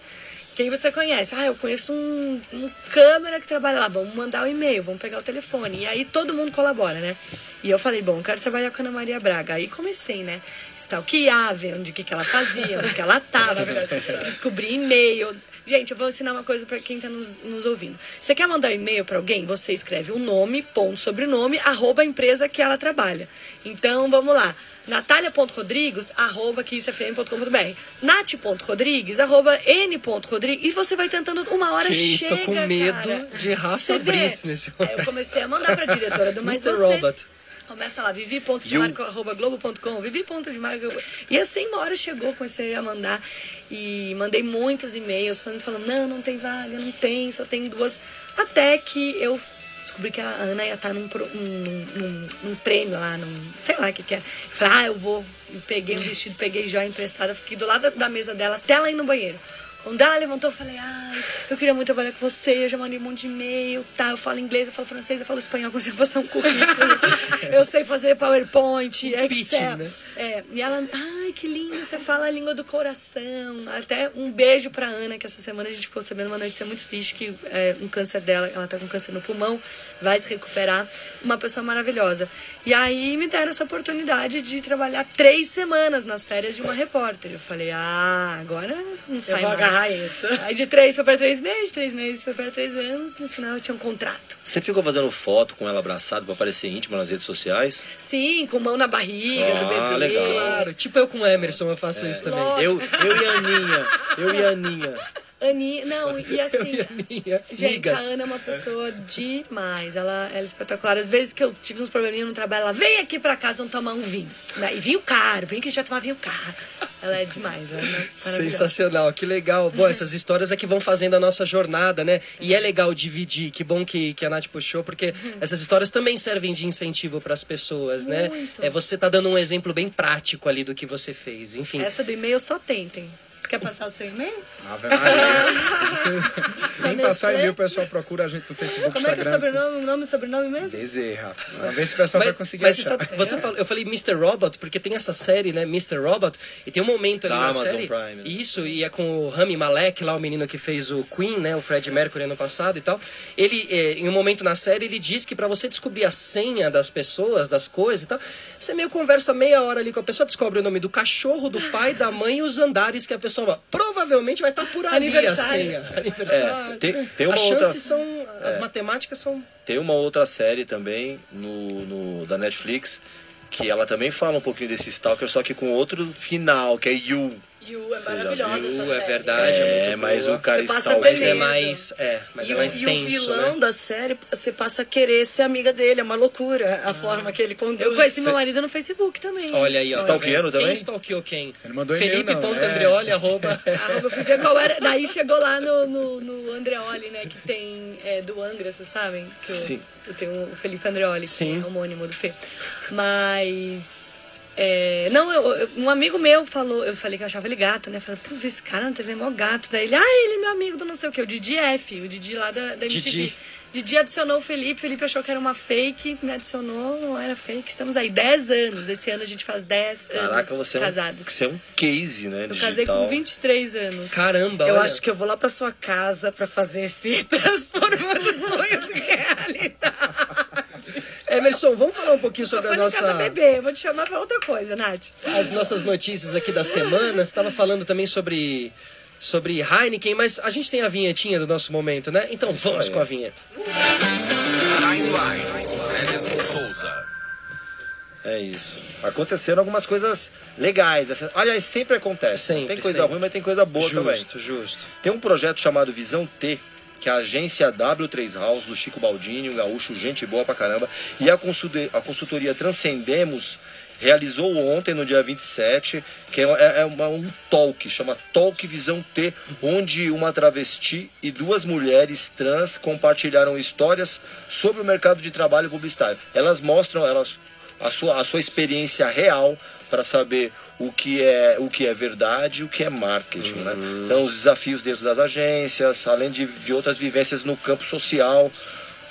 Quem você conhece? Ah, eu conheço um, um câmera que trabalha lá. Vamos mandar o e-mail, vamos pegar o telefone. E aí todo mundo colabora, né? E eu falei, bom, eu quero trabalhar com a Ana Maria Braga. Aí comecei, né? Stalkear, ver onde que, que ela fazia, onde que ela tava, descobrir e-mail. Gente, eu vou ensinar uma coisa pra quem tá nos, nos ouvindo. Você quer mandar um e-mail pra alguém? Você escreve o nome, ponto, sobrenome, arroba a empresa que ela trabalha. Então, vamos lá. Natália.rodrigues, arroba kissfm.com.br. Nath.rodrigues, arroba n.rodrigues. E você vai tentando uma hora isso, chega, tô com medo cara. de Rafa? Brits nesse É, Eu comecei a mandar pra diretora do Mas Mr. Você... Robot. Começa lá, vivi.demarco.globo.com, vivi.demarco. E assim, uma hora chegou, comecei a mandar. E mandei muitos e-mails falando, falando, não, não tem vaga, não tem, só tem duas. Até que eu descobri que a Ana ia estar num, pro- num, num- num prêmio lá, num, sei lá o que que é. Falei, ah, eu vou. Peguei um vestido, peguei joia emprestada, fiquei do lado da, da mesa dela até ela ir no banheiro. Quando ela levantou, eu falei, ai, eu queria muito trabalhar com você, eu já mandei um monte de e-mail, tá? Eu falo inglês, eu falo francês, eu falo espanhol, consigo passar um currículo. eu sei fazer PowerPoint, Excel. pitching, né? É, e ela, ai, que lindo, você fala a língua do coração. Até um beijo pra Ana, que essa semana a gente ficou sabendo uma notícia muito fixe, que é, um câncer dela, ela tá com câncer no pulmão, vai se recuperar. Uma pessoa maravilhosa. E aí me deram essa oportunidade de trabalhar três semanas nas férias de uma repórter. Eu falei, ah, agora não sai vou mais. agarrar isso. Aí de três foi pra três meses, três meses foi pra três anos, no final eu tinha um contrato. Você ficou fazendo foto com ela abraçado pra parecer íntima nas redes sociais? Sim, com mão na barriga Ah, do bebê. legal. Claro, tipo eu com Emerson, eu faço isso também. lógico. Eu, eu e a Aninha. Eu e a Aninha. Ani, não, e assim, Gente, a Ana é uma pessoa demais. Ela, ela é espetacular. Às vezes que eu tive uns probleminhas no trabalho, ela vem aqui pra casa vamos tomar um vinho. E vinho caro, vem que a gente vai tomar vinho caro. Ela é demais, ela é. Sensacional, que legal. Bom, essas histórias é que vão fazendo a nossa jornada, né? E é legal dividir, que bom que, que a Nath puxou, porque essas histórias também servem de incentivo para as pessoas, né? Muito. É, você tá dando um exemplo bem prático ali do que você fez. Enfim, Essa do e-mail só tentem. Quer passar o seu e-mail? Ave Maria. Só Sem passar e-mail, o pessoal procura a gente no Facebook, Como é que é o Instagram. sobrenome, nome e sobrenome mesmo? Bezerra. Vamos ver se o pessoal vai conseguir mas você, achar. sabe, você falou, eu falei Mr. Robot porque tem essa série, né, Mr. Robot, e tem um momento ali Da na Amazon série, Prime, né? isso, e é com o Rami Malek, lá o menino que fez o Queen, né, o Fred Mercury ano passado e tal. Ele, eh, em um momento na série, ele diz que pra você descobrir a senha das pessoas, das coisas e tal, você meio conversa meia hora ali com a pessoa, descobre o nome do cachorro, do pai, da mãe e os andares que a pessoa provavelmente vai estar por ali a Aniversário. senha. Aniversário. É, tem- tem uma as outra- chances são, as matemáticas são Tem uma outra série também no, no- da Netflix que ela também fala um pouquinho desse Stalker, só que com outro final, que é You. You, é Você maravilhosa viu? essa é série. verdade, é, É, muito mas boa. o cara Você passa Stalker. Mas é mais. É, mas e, é o- mais e o tenso, vilão né? da série, você passa a querer ser amiga dele. É uma loucura a forma que ele conduz. Eu conheci meu marido no Facebook também. Olha aí, ó. Stalkeando Quem também? stalkeou quem? Você não mandou e-mail, não, Felipe.andreoli, arroba. Arroba, eu fui ver qual era. Daí chegou lá no, no, no Andreoli, né? Que tem é, do Angra, vocês sabem? Que eu- Sim. Eu, tenho o Felipe Andreoli, que Sim. é homônimo do Fê. Mas. É, não, eu, eu- um amigo meu falou, eu falei que eu achava ele gato, né? Eu falei, pô, esse cara na TV é mó gato. Daí ele, ah, ele é meu amigo do não sei o que, o Didi F, o Didi lá da, da MTV. Didi. Didi adicionou o Felipe, Felipe achou que era uma fake, me adicionou, não era fake. Estamos aí 10 anos. Esse ano a gente faz 10 Caraca, anos você é, um, casados. você é um case, né? Eu digital. casei com 23 anos. Caramba, Eu olha. acho que eu vou lá pra sua casa pra fazer esse transformando sonhos em realidade. Emerson, vamos falar um pouquinho sobre a no casa nossa, bebê, eu vou te chamar pra outra coisa, Nath. as nossas notícias aqui da semana. Você estava falando também sobre, sobre Heineken, mas a gente tem a vinhetinha do nosso momento, né? Então vamos aí. com a vinheta. Timeline Souza. É isso. Aconteceram algumas coisas legais. Aliás, sempre acontece. Sempre, tem coisa sempre. ruim, mas tem coisa boa também. Justo, justo. Tem um projeto chamado Visão T, que é a agência W3 House do Chico Baldini, um gaúcho, gente boa pra caramba, e a, consultoria, a consultoria Transcendemos realizou ontem, no dia 27, que é, é uma- um talk, chama Talk Visão T, onde uma travesti e duas mulheres trans compartilharam histórias sobre o mercado de trabalho publicitário. Elas mostram, elas a sua, a sua experiência real para saber o que é o que é verdade e o que é marketing, né? Então os desafios dentro das agências, além de, de outras vivências no campo social,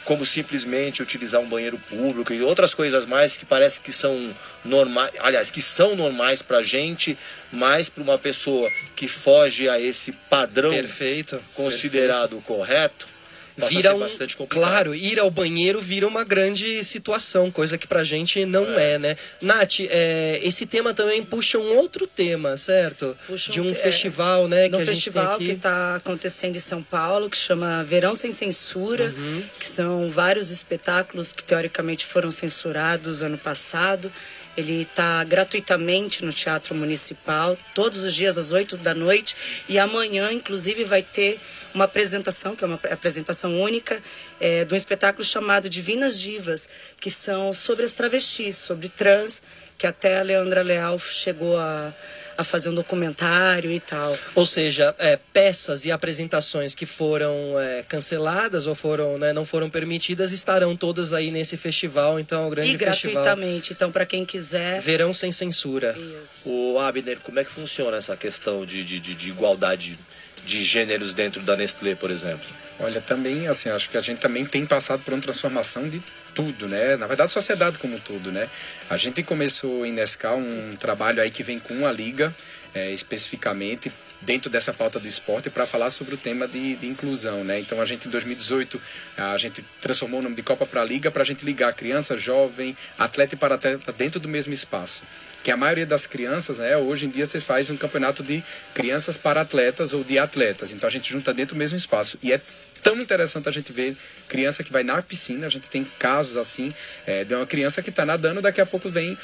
como simplesmente utilizar um banheiro público e outras coisas mais que parece que são normais, aliás, que são normais pra gente, mas para uma pessoa que foge a esse padrão Perfeito. considerado correto, passa a vira ser um, bastante complicado. claro, ir ao banheiro vira uma grande situação, coisa que pra gente não é, né? Nath, é, esse tema também puxa um outro tema, certo? Puxa um De um te- festival, né? que gente festival tem que está acontecendo em São Paulo, que chama Verão Sem Censura, Uhum. que são vários espetáculos que teoricamente foram censurados ano passado. Ele está gratuitamente no Teatro Municipal, todos os dias às 8 da noite. E amanhã, inclusive, vai ter uma apresentação, que é uma apresentação única, é, de um espetáculo chamado Divinas Divas, que são sobre as travestis, sobre trans, que até a Leandra Leal chegou a, a fazer um documentário e tal. Ou seja, é, peças e apresentações que foram é, canceladas ou foram, né, não foram permitidas estarão todas aí nesse festival. Então, é um grande E festival. gratuitamente. Então, para quem quiser. Verão sem censura. Isso. O Abner, como é que funciona essa questão de, de, de, de igualdade de gêneros dentro da Nestlé, por exemplo? Olha, também, assim, acho que a gente também tem passado por uma transformação de tudo, né? Na verdade, sociedade como todo, né? A gente começou em Nescau um trabalho aí que vem com a liga, é, especificamente dentro dessa pauta do esporte para falar sobre o tema de, de inclusão, né? Então a gente em 2018 a gente transformou o nome de Copa para Liga para a gente ligar criança, jovem, atleta e para-atleta dentro do mesmo espaço. Que a maioria das crianças, né? Hoje em dia você faz um campeonato de crianças para atletas ou de atletas. Então a gente junta dentro do mesmo espaço e é tão interessante a gente ver criança que vai na piscina. A gente tem casos assim, é, de uma criança que está nadando, daqui a pouco vem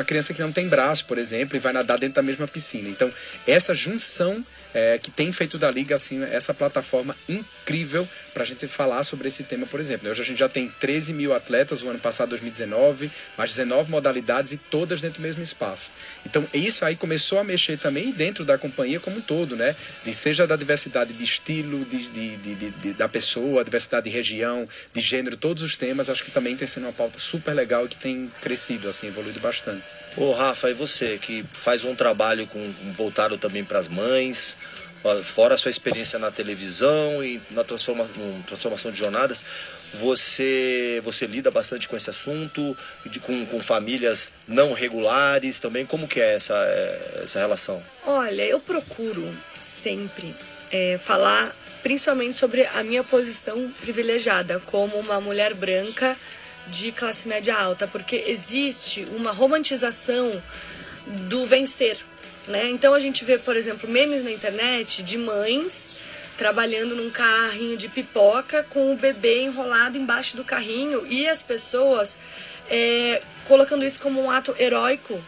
a criança que não tem braço, por exemplo, e vai nadar dentro da mesma piscina. Então, essa junção é, que tem feito da Liga, assim, essa plataforma incrível para a gente falar sobre esse tema, por exemplo. Hoje a gente já tem 13 mil atletas, o ano passado, 2019, mais 19 modalidades e todas dentro do mesmo espaço. Então, isso aí começou a mexer também dentro da companhia como um todo, né? De, seja da diversidade de estilo, de, de, de, de- da pessoa, diversidade de região, de gênero, todos os temas, acho que também tem sido uma pauta super legal e que tem crescido, assim, evoluído bastante. Ô Rafa, e você que faz um trabalho com, voltado também para as mães, fora a sua experiência na televisão e na transforma, transformação de jornadas, você, você lida bastante com esse assunto, de, com, com famílias não regulares também. Como que é essa, é, essa relação? Olha, eu procuro sempre é, falar principalmente sobre a minha posição privilegiada como uma mulher branca de classe média alta, porque existe uma romantização do vencer, né? Então a gente vê, por exemplo, memes na internet de mães trabalhando num carrinho de pipoca com o bebê enrolado embaixo do carrinho e as pessoas é, colocando isso como um ato heróico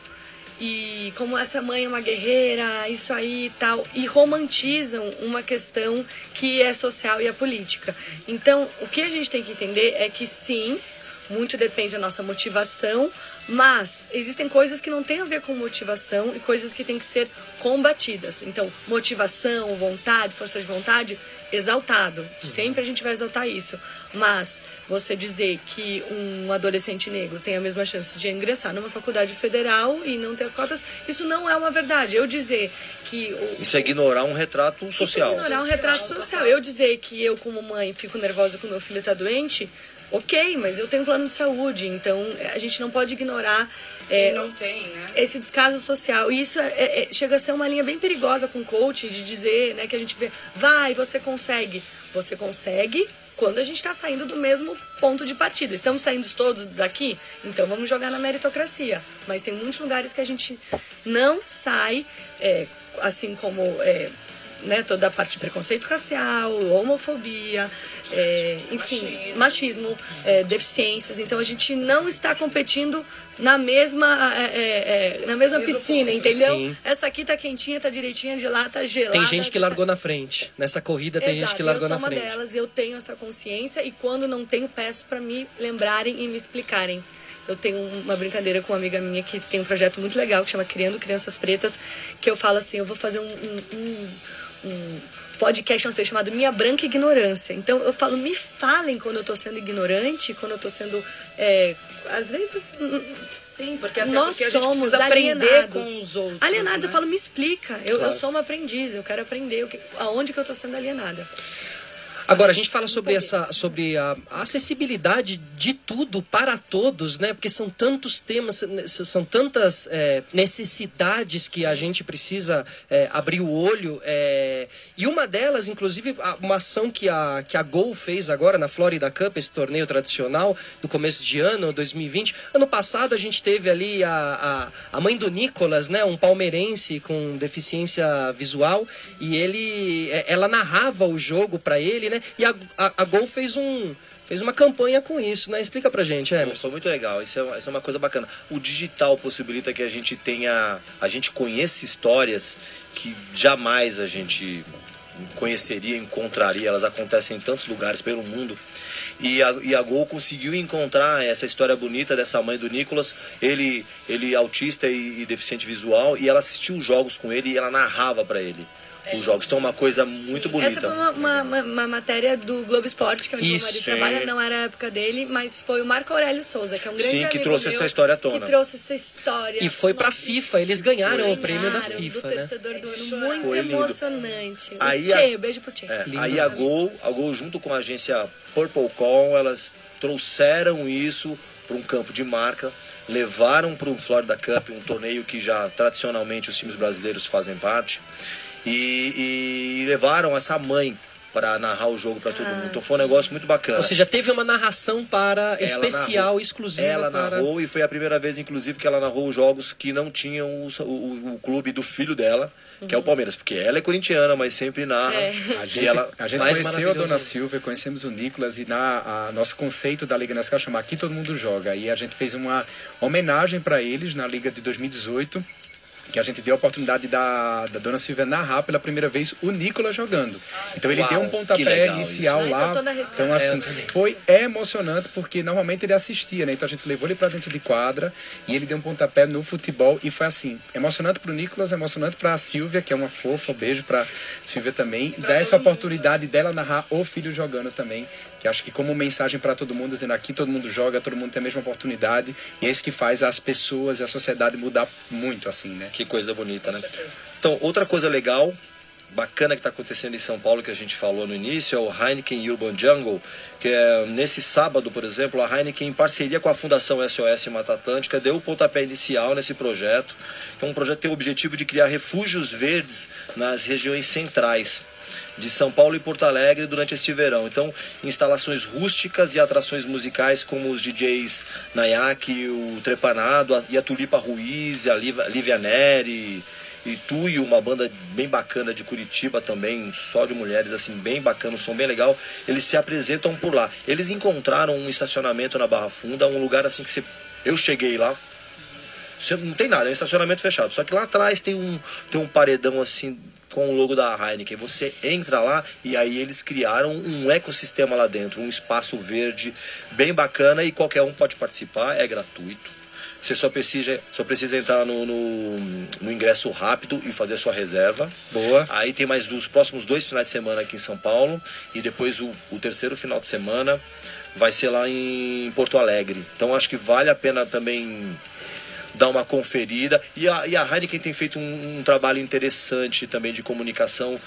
e como essa mãe é uma guerreira, isso aí e tal, e romantizam uma questão que é social e é política. Então, o que a gente tem que entender é que sim, muito depende da nossa motivação, mas existem coisas que não têm a ver com motivação e coisas que têm que ser combatidas. Então, motivação, vontade, força de vontade, exaltado. Sempre a gente vai exaltar isso. Mas você dizer que um adolescente negro tem a mesma chance de ingressar numa faculdade federal e não ter as cotas, isso não é uma verdade. Eu dizer que o, Isso é ignorar um retrato social. isso é ignorar um retrato social. Eu dizer que eu, como mãe, fico nervosa quando meu filho está doente, ok, mas eu tenho plano de saúde, então a gente não pode ignorar é, não tem, né? esse descaso social. E isso é- é- é- chega a ser uma linha bem perigosa com o coach, de dizer né, que a gente vê, vai, você consegue. Você consegue quando a gente está saindo do mesmo ponto de partida. Estamos saindo todos daqui? Então vamos jogar na meritocracia. Mas tem muitos lugares que a gente não sai, é, assim como né, toda a parte de preconceito racial, homofobia, é, enfim, machismo, é, deficiências. Então a gente não está competindo na mesma, é, é, é, na mesma piscina, entendeu? Sim. Essa aqui tá quentinha, tá direitinha, de lá tá gelada. Tem gente que largou na frente. Nessa corrida tem gente Exato, que largou eu na sou uma frente. delas, eu tenho essa consciência e quando não tenho, peço para me lembrarem e me explicarem. Eu tenho uma brincadeira com uma amiga minha que tem um projeto muito legal que chama Criando Crianças Pretas, que eu falo assim, eu vou fazer um, um, um- um podcast, não sei, chamado Minha Branca Ignorância. Então eu falo, me falem quando eu tô sendo ignorante, quando eu tô sendo. é, às vezes, hum, Sim, porque até nós porque a gente somos aprender alienados. com os outros. Alienados, né? eu falo, me explica. Eu, eu Claro. sou uma aprendiz, eu quero aprender o que, aonde que eu tô sendo alienada. Agora, a gente fala sobre essa sobre a a acessibilidade de tudo para todos, né? Porque são tantos temas, são tantas é, necessidades que a gente precisa é, abrir o olho. é, e uma delas, inclusive, uma ação que a, que a Gol fez agora na Florida Cup, esse torneio tradicional, no começo de ano, 2020. Ano passado a gente teve ali a, a, a mãe do Nicolas, né? Um palmeirense com deficiência visual. E ele é, ela narrava o jogo para ele, né? E a, a, a Gol fez um. Fez uma campanha com isso, né? Explica pra gente, Emerson. Foi muito legal, isso é, uma- isso é uma coisa bacana. O digital possibilita que a gente tenha, a gente conheça histórias que jamais a gente conheceria, encontraria. Elas acontecem em tantos lugares pelo mundo. E a, e a Gol conseguiu encontrar essa história bonita dessa mãe do Nicolas, ele, ele autista e, e deficiente visual, e ela assistiu os jogos com ele e ela narrava para ele os jogos. É uma coisa muito bonita. Essa foi uma, uma, uma- uma matéria do Globo Esporte, que é onde Isso, o marido sim. trabalha, não era a época dele, mas foi o Marco Aurélio Souza, que é um grande Sim, que amigo trouxe meu, essa história à tona. Que trouxe essa história. E foi pra FIFA, eles ganharam o prêmio da ganharam FIFA, do né? torcedor do ano, muito Foi lindo. emocionante. Aí o a- Tchê, beijo pro Tchê. É, Lindo aí a. Gol, a Gol junto com a agência Purple Call, elas trouxeram isso para um campo de marca, levaram para o Florida Cup, um torneio que já tradicionalmente os times brasileiros fazem parte, e, e levaram essa mãe para narrar o jogo para todo mundo. Então foi um negócio muito bacana. Ou seja, teve uma narração para Ela especial, narrou- exclusiva Ela para. narrou e foi a primeira vez, inclusive, que ela narrou os jogos que não tinham o, o- o clube do filho dela, que é o Palmeiras. Porque ela é corintiana, mas sempre narra. É. A gente, ela, a gente conheceu a Dona. Silvia, conhecemos o Nicolas e na a, nosso conceito da Liga Nescau chama Aqui Todo Mundo Joga. E a gente fez uma homenagem para eles na Liga de 2018. Que a gente deu a oportunidade da, da Dona Silvia narrar pela primeira vez o Nicolas jogando. Então ele Uau, deu um que pontapé inicial. Ai, lá. Então, assim, É, também. foi emocionante porque normalmente ele assistia, né? Então a gente levou ele para dentro de quadra e ele deu um pontapé no futebol e foi assim, emocionante pro Nicolas, emocionante pra Silvia, que é uma fofa, um beijo pra Silvia também, e dar essa oportunidade dela narrar o filho jogando também, que acho que como mensagem para todo mundo, dizendo aqui todo mundo joga, todo mundo tem a mesma oportunidade, e é isso que faz as pessoas e a sociedade mudar muito, assim, né? Que coisa bonita, né? Então, outra coisa legal, bacana que está acontecendo em São Paulo, que a gente falou no início, é o Heineken Urban Jungle, que é nesse sábado, por exemplo, a Heineken, em parceria com a Fundação SOS Mata Atlântica, deu o pontapé inicial nesse projeto, que é um projeto que tem o objetivo de criar refúgios verdes nas regiões centrais de São Paulo e Porto Alegre durante este verão. Então, instalações rústicas e atrações musicais como os DJs Nayak, o Trepanado e a Tulipa Ruiz, a Liv- Lívia Neri e Tuyo, uma banda bem bacana de Curitiba também, só de mulheres, assim, bem bacana, um som bem legal. Eles se apresentam por lá. Eles encontraram um estacionamento na Barra Funda, um lugar assim que você... Eu cheguei lá, você não tem nada, é um estacionamento fechado. Só que lá atrás tem um, tem um paredão assim com o logo da Heineken. Você entra lá e aí eles criaram um ecossistema lá dentro, um espaço verde bem bacana e qualquer um pode participar, é gratuito. Você só precisa, só precisa entrar no, no, no ingresso rápido e fazer sua reserva. Boa. Aí tem mais os próximos dois finais de semana aqui em São Paulo e depois o, o terceiro final de semana vai ser lá em Porto Alegre. Então acho que vale a pena também dar uma conferida. E a, e a Heineken tem feito um, um trabalho interessante também de comunicação,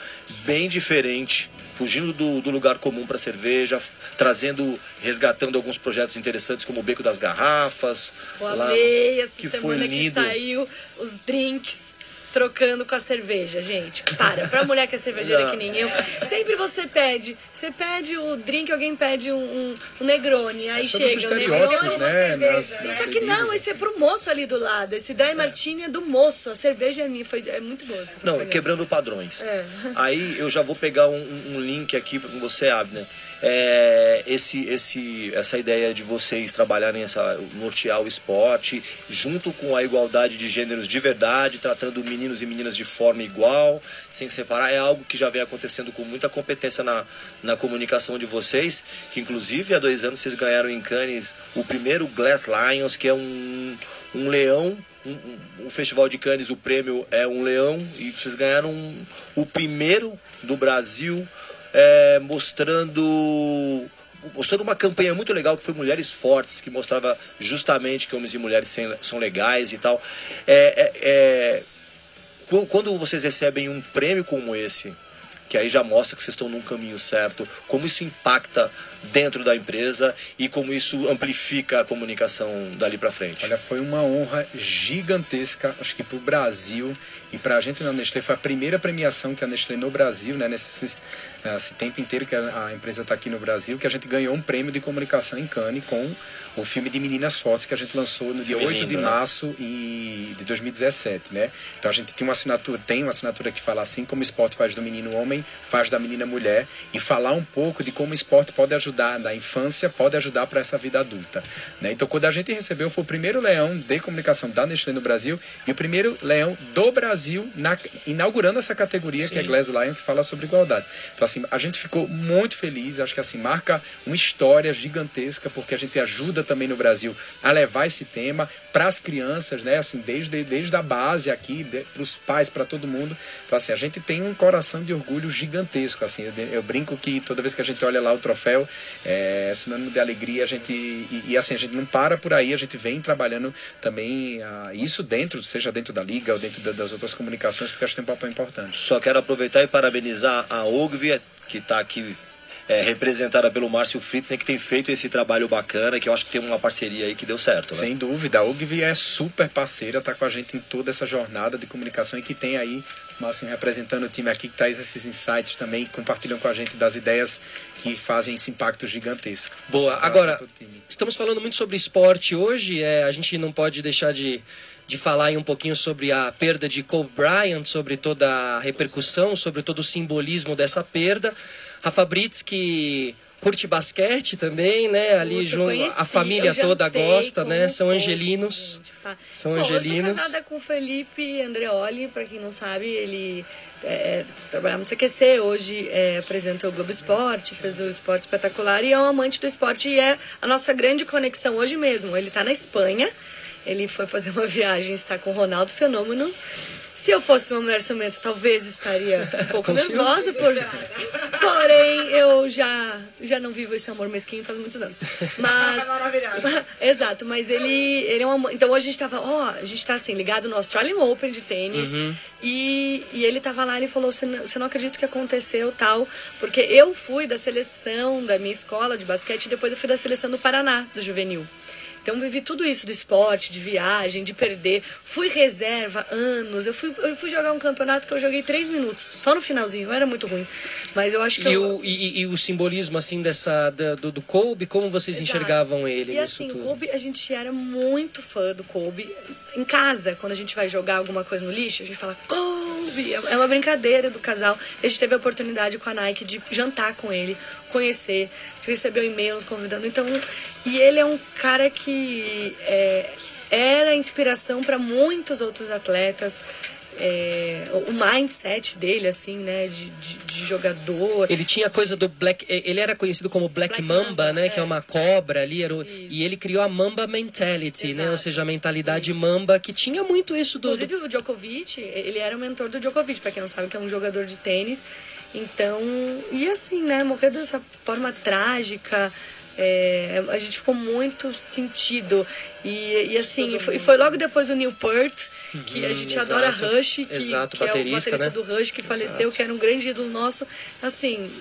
bem diferente, fugindo do, do lugar comum para cerveja, trazendo, resgatando alguns projetos interessantes como o Beco das Garrafas. Eu amei essa que foi semana que lindo. saiu os drinks trocando com a cerveja, gente. Para, pra mulher que é cervejeira Não. que nem eu, sempre você pede, você pede o drink, alguém pede um, um, um Negroni, aí É chega o estereótipos, Negroni, né, uma cerveja. nas Só que não, esse é pro moço ali do lado, esse dry martini é do moço, a cerveja é minha, foi, é muito boa. Não, quebrando padrões. É. Aí eu já vou pegar um, um link aqui com você, Abner. É, esse, esse, essa ideia de vocês trabalharem essa nortear o esporte junto com a igualdade de gêneros de verdade, tratando meninos e meninas de forma igual, sem separar, é algo que já vem acontecendo com muita competência na, na comunicação de vocês, que inclusive há dois anos vocês ganharam em Cannes o primeiro Glass Lions, que é um, um leão um, um, um festival de Cannes, o prêmio é um leão, e vocês ganharam um, o primeiro do Brasil, é, mostrando mostrando uma campanha muito legal que foi Mulheres Fortes, que mostrava justamente que homens e mulheres são legais e tal. É, é, é, quando vocês recebem um prêmio como esse, que aí já mostra que vocês estão num caminho certo, como isso impacta dentro da empresa e como isso amplifica a comunicação dali para frente. Olha, foi uma honra gigantesca, acho que para o Brasil e para a gente na Nestlé foi a primeira premiação que a Nestlé no Brasil, né, nesse esse tempo inteiro que a, a empresa está aqui no Brasil, que a gente ganhou um prêmio de comunicação em Cannes com o filme de Meninas Fortes que a gente lançou no dia 8 de né? março e de 2017, né? Então a gente tem uma assinatura, tem uma assinatura que fala assim como o esporte faz do menino homem, faz da menina mulher e falar um pouco de como o esporte pode ajudar na infância, pode ajudar para essa vida adulta, né? Então quando a gente recebeu foi o primeiro leão de comunicação da Nestlé no Brasil e o primeiro leão do Brasil na, inaugurando essa categoria Sim. que é Glass Lion que fala sobre igualdade. Então assim, a gente ficou muito feliz, acho que assim marca uma história gigantesca porque a gente ajuda também no Brasil a levar esse tema para as crianças, né? Assim, desde, desde a base aqui, para os pais, para todo mundo. Então, assim, a gente tem um coração de orgulho gigantesco. Assim, eu, eu brinco que toda vez que a gente olha lá o troféu, é sinônimo de alegria. A gente e, e, assim a gente não para por aí. A gente vem trabalhando também uh, isso dentro, seja dentro da liga ou dentro da, das outras comunicações, porque acho que tem um papel importante. Só quero aproveitar e parabenizar a Ogvia que está aqui é, representada pelo Márcio Fritz, né, que tem feito esse trabalho bacana, que eu acho que tem uma parceria aí que deu certo. Né? Sem dúvida, a UGV é super parceira, está com a gente em toda essa jornada de comunicação e que tem aí Márcio representando o time aqui que traz esses insights também, compartilham com a gente das ideias que fazem esse impacto gigantesco. Boa. Agora, estamos falando muito sobre esporte hoje, é, a gente não pode deixar de de falar aí um pouquinho sobre a perda de Kobe Bryant, sobre toda a repercussão, sobre todo o simbolismo dessa perda. Rafa Brits, que curte basquete também, né? Ali junto, a família toda gosta, né? São angelinos. São Bom, angelinos. Eu sou casada com o Felipe Andreoli, para quem não sabe, ele é, trabalhava no CQC, hoje é, apresenta o Globo Esporte, fez o esporte espetacular e é um amante do esporte e é a nossa grande conexão hoje mesmo. Ele está na Espanha, ele foi fazer uma viagem, está com o Ronaldo Fenômeno se eu fosse uma mulher ciumenta, talvez estaria um pouco nervosa, por... porém eu já, já não vivo esse amor mesquinho faz muitos anos. Mas. Exato, mas ele, ele é uma. Então hoje a gente tava, ó, a gente tá assim, ligado no Australian Open de tênis. Uhum. E, e ele tava lá e ele falou: você não, você não acredita que aconteceu tal? Porque eu fui da seleção da minha escola de basquete e depois eu fui da seleção do Paraná, do juvenil. Então vivi tudo isso do esporte, de viagem, de perder. Fui reserva anos. Eu fui, eu fui jogar um campeonato que eu joguei três minutos, só no finalzinho. Era muito ruim. Mas eu acho que. E, eu... o, e, e, o simbolismo assim dessa do, do Kobe, como vocês Exato. enxergavam ele? E assim, tudo? Kobe, a gente era muito fã do Kobe. Em casa, quando a gente vai jogar alguma coisa no lixo, a gente fala Kobe. É uma brincadeira do casal. A gente teve a oportunidade com a Nike de jantar com ele, conhecer recebeu e-mail nos convidando. Então, e ele é um cara que é, era inspiração para muitos outros atletas. É, o mindset dele, assim, né, de, de, de, jogador. Ele tinha coisa do Black. Ele era conhecido como Black, Black Mamba, Mamba, né? É. Que é uma cobra ali. Era o, e ele criou a Mamba Mentality, Exato. né? Ou seja, a mentalidade isso. Mamba, que tinha muito isso do. Inclusive, o Djokovic, ele era o mentor do Djokovic, para quem não sabe, que é um jogador de tênis. Então, e assim, né? Morrer dessa forma trágica. É, a gente ficou muito sentido. E, e assim, e foi, foi, logo depois do Newport, que uhum, a gente exato, adora Rush, que, exato, que é o baterista né? do Rush, que faleceu, exato. que era um grande ídolo nosso. Assim,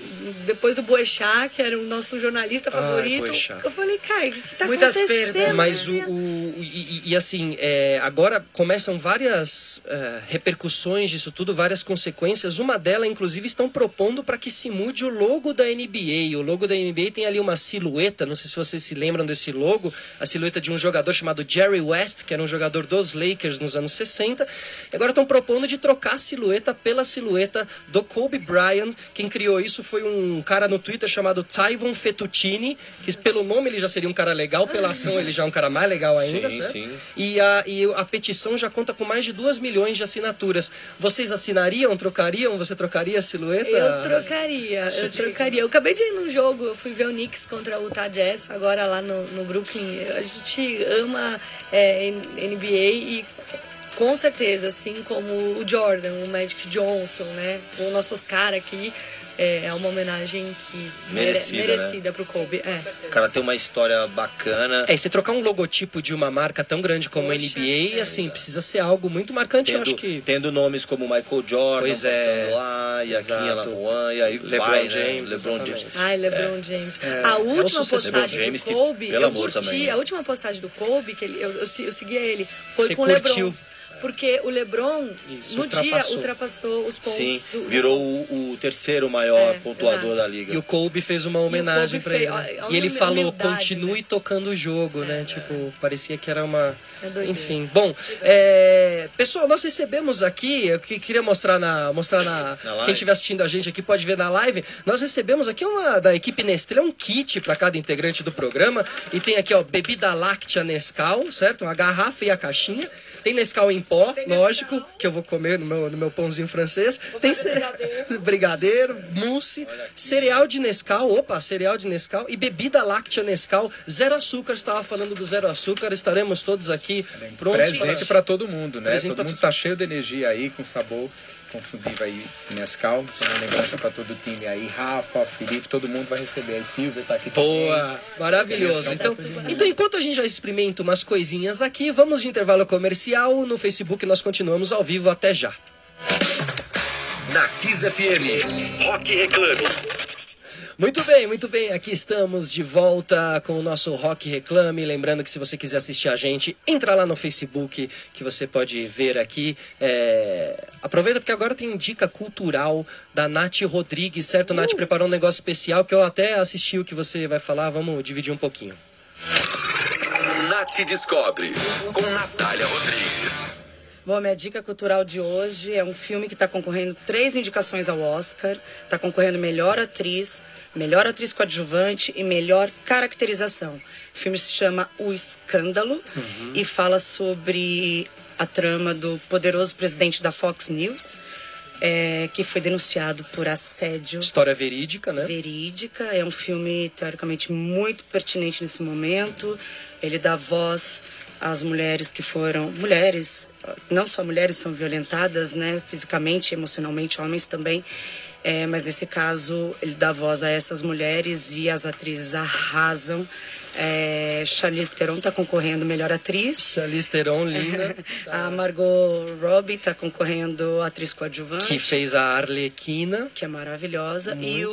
depois do Boechat, que era o nosso jornalista favorito, Ai, eu falei, cara, o que tá Muitas acontecendo? Perdas. Mas o, o e, e, assim, é, agora começam várias é, repercussões disso tudo, várias consequências. Uma delas, inclusive, estão propondo para que se mude o logo da NBA. O logo da NBA tem ali uma silhueta, não sei se vocês se lembram desse logo, a silhueta de um jogador chamado Jerry West, que era um jogador dos Lakers nos anos 60. E agora estão propondo de trocar a silhueta pela silhueta do Kobe Bryant. Quem criou isso foi um cara no Twitter chamado Tyvon Fettuccini, que pelo nome ele já seria um cara legal, pela ação ele já é um cara mais legal ainda, sim, certo? Sim. E a, e a petição já conta com mais de 2 milhões de assinaturas. Vocês assinariam, trocariam? Você trocaria a silhueta? Eu trocaria, eu trocaria. Eu acabei de ir num jogo, eu fui ver o Knicks contra o vontade é essa agora lá no, no Brooklyn. A gente ama é, NBA e com certeza, assim como o Jordan, o Magic Johnson, né? O nosso Oscar aqui. É uma homenagem que Merecida, mere, né? merecida pro Kobe. É. O cara tem uma história bacana. É, e você trocar um logotipo de uma marca tão grande como a NBA, é, assim, precisa ser algo muito marcante, eu Tendo, acho que. tendo nomes como Michael Jordan Pois é. lá, e aqui em Exato. Alajuan, e aí LeBron vai, James, né? LeBron. James. Ai, LeBron James. é a última postagem James do que, Kobe, pelo eu amor curti. também, né? A última postagem do Kobe, que ele, eu, eu, se- eu segui ele, foi Você com o. LeBron. Porque o LeBron, Isso, no dia, ultrapassou. os pontos Sim, do. virou o, o terceiro maior É, pontuador exato. da liga. E o Kobe fez uma homenagem Kobe pra ele. né? a- a E ele falou: né? continue tocando o jogo, né? Tipo, parecia que era uma. É. Enfim. Bom, é, pessoal, nós recebemos aqui, eu que- queria mostrar na. Mostrar na. Na quem estiver assistindo a gente aqui pode ver na live. Nós recebemos aqui uma da equipe Nestlé, um kit para cada integrante do programa. E tem aqui, ó, bebida láctea Nescau, certo? Uma garrafa e a caixinha. Tem Nescau em pó, lógico, que eu vou comer no meu, no meu pãozinho francês. Tem fazer cere- brigadeiro. brigadeiro, mousse, cereal de Nescau, opa, cereal de Nescau e bebida láctea Nescau, zero açúcar, estava falando do zero açúcar, estaremos todos aqui prontos Presente para... para todo mundo, né? Presente todo mundo to- tá cheio de energia aí, com sabor confundível aí, Nescau. Uma lembrança para todo o time aí. Rafa, Felipe, todo mundo vai receber. A Silvia tá aqui Boa, também. maravilhoso. Então, então, enquanto a gente já experimenta umas coisinhas aqui, vamos de intervalo comercial. No Facebook nós continuamos ao vivo. Até já. Na Kiss FM, Rock Reclame. Muito bem, muito bem. Aqui estamos de volta com o nosso Rock Reclame. Lembrando que se você quiser assistir a gente, entra lá no Facebook que você pode ver aqui. É, Aproveita porque agora tem dica cultural da Nath Rodrigues, certo? Nath preparou um negócio especial que eu até assisti o que você vai falar. Vamos dividir um pouquinho. Nath Descobre, com Natália Rodrigues. Bom, minha dica cultural de hoje é um filme que está concorrendo três indicações ao Oscar. Está concorrendo melhor atriz, melhor atriz coadjuvante e melhor caracterização. O filme se chama O Escândalo e fala sobre a trama do poderoso presidente da Fox News, é, que foi denunciado por assédio História verídica, né? verídica. É um filme, teoricamente, muito pertinente nesse momento. Ele dá voz às mulheres que foram. Mulheres, não só mulheres são violentadas, né? Fisicamente, emocionalmente, homens também. É, mas nesse caso, ele dá voz a essas mulheres e as atrizes arrasam. É, Charlize Theron está concorrendo melhor atriz. Charlize Theron, linda, A Margot Robbie está concorrendo atriz coadjuvante que fez a Arlequina. que é maravilhosa. E, o,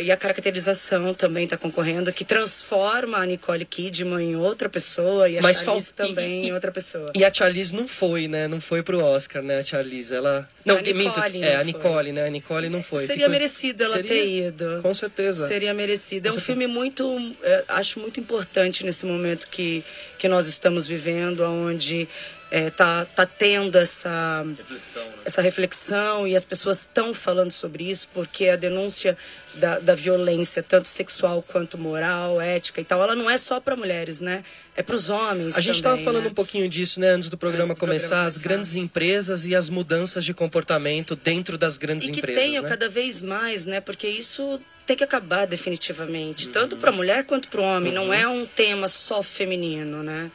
e a caracterização também está concorrendo, que transforma a Nicole Kidman em outra pessoa e a Mas Charlize fal- também e- em outra pessoa. E a Charlize não foi, né? Não foi pro Oscar, né? A Charlize, ela... Não, A minto. Nicole É, a foi. Nicole, né? A Nicole não foi. Seria Ficou- merecido ela Seria? ter ido. Com certeza. Seria merecido. É um filme muito, é, acho muito importante nesse momento que, que nós estamos vivendo, onde é, tá, tá tendo essa Reflexão, né? essa reflexão e as pessoas estão falando sobre isso porque a denúncia da, da violência, tanto sexual quanto moral, ética e tal, ela não é só para mulheres, né? É para os homens. A gente estava falando né? um pouquinho disso, né, antes do programa Antes do programa começar, as começar. grandes empresas e as mudanças de comportamento dentro das grandes E que empresas, tenha né? cada vez mais, né? Porque isso tem que acabar definitivamente, Uhum. tanto para a mulher quanto para o homem. Não é um tema só feminino, né?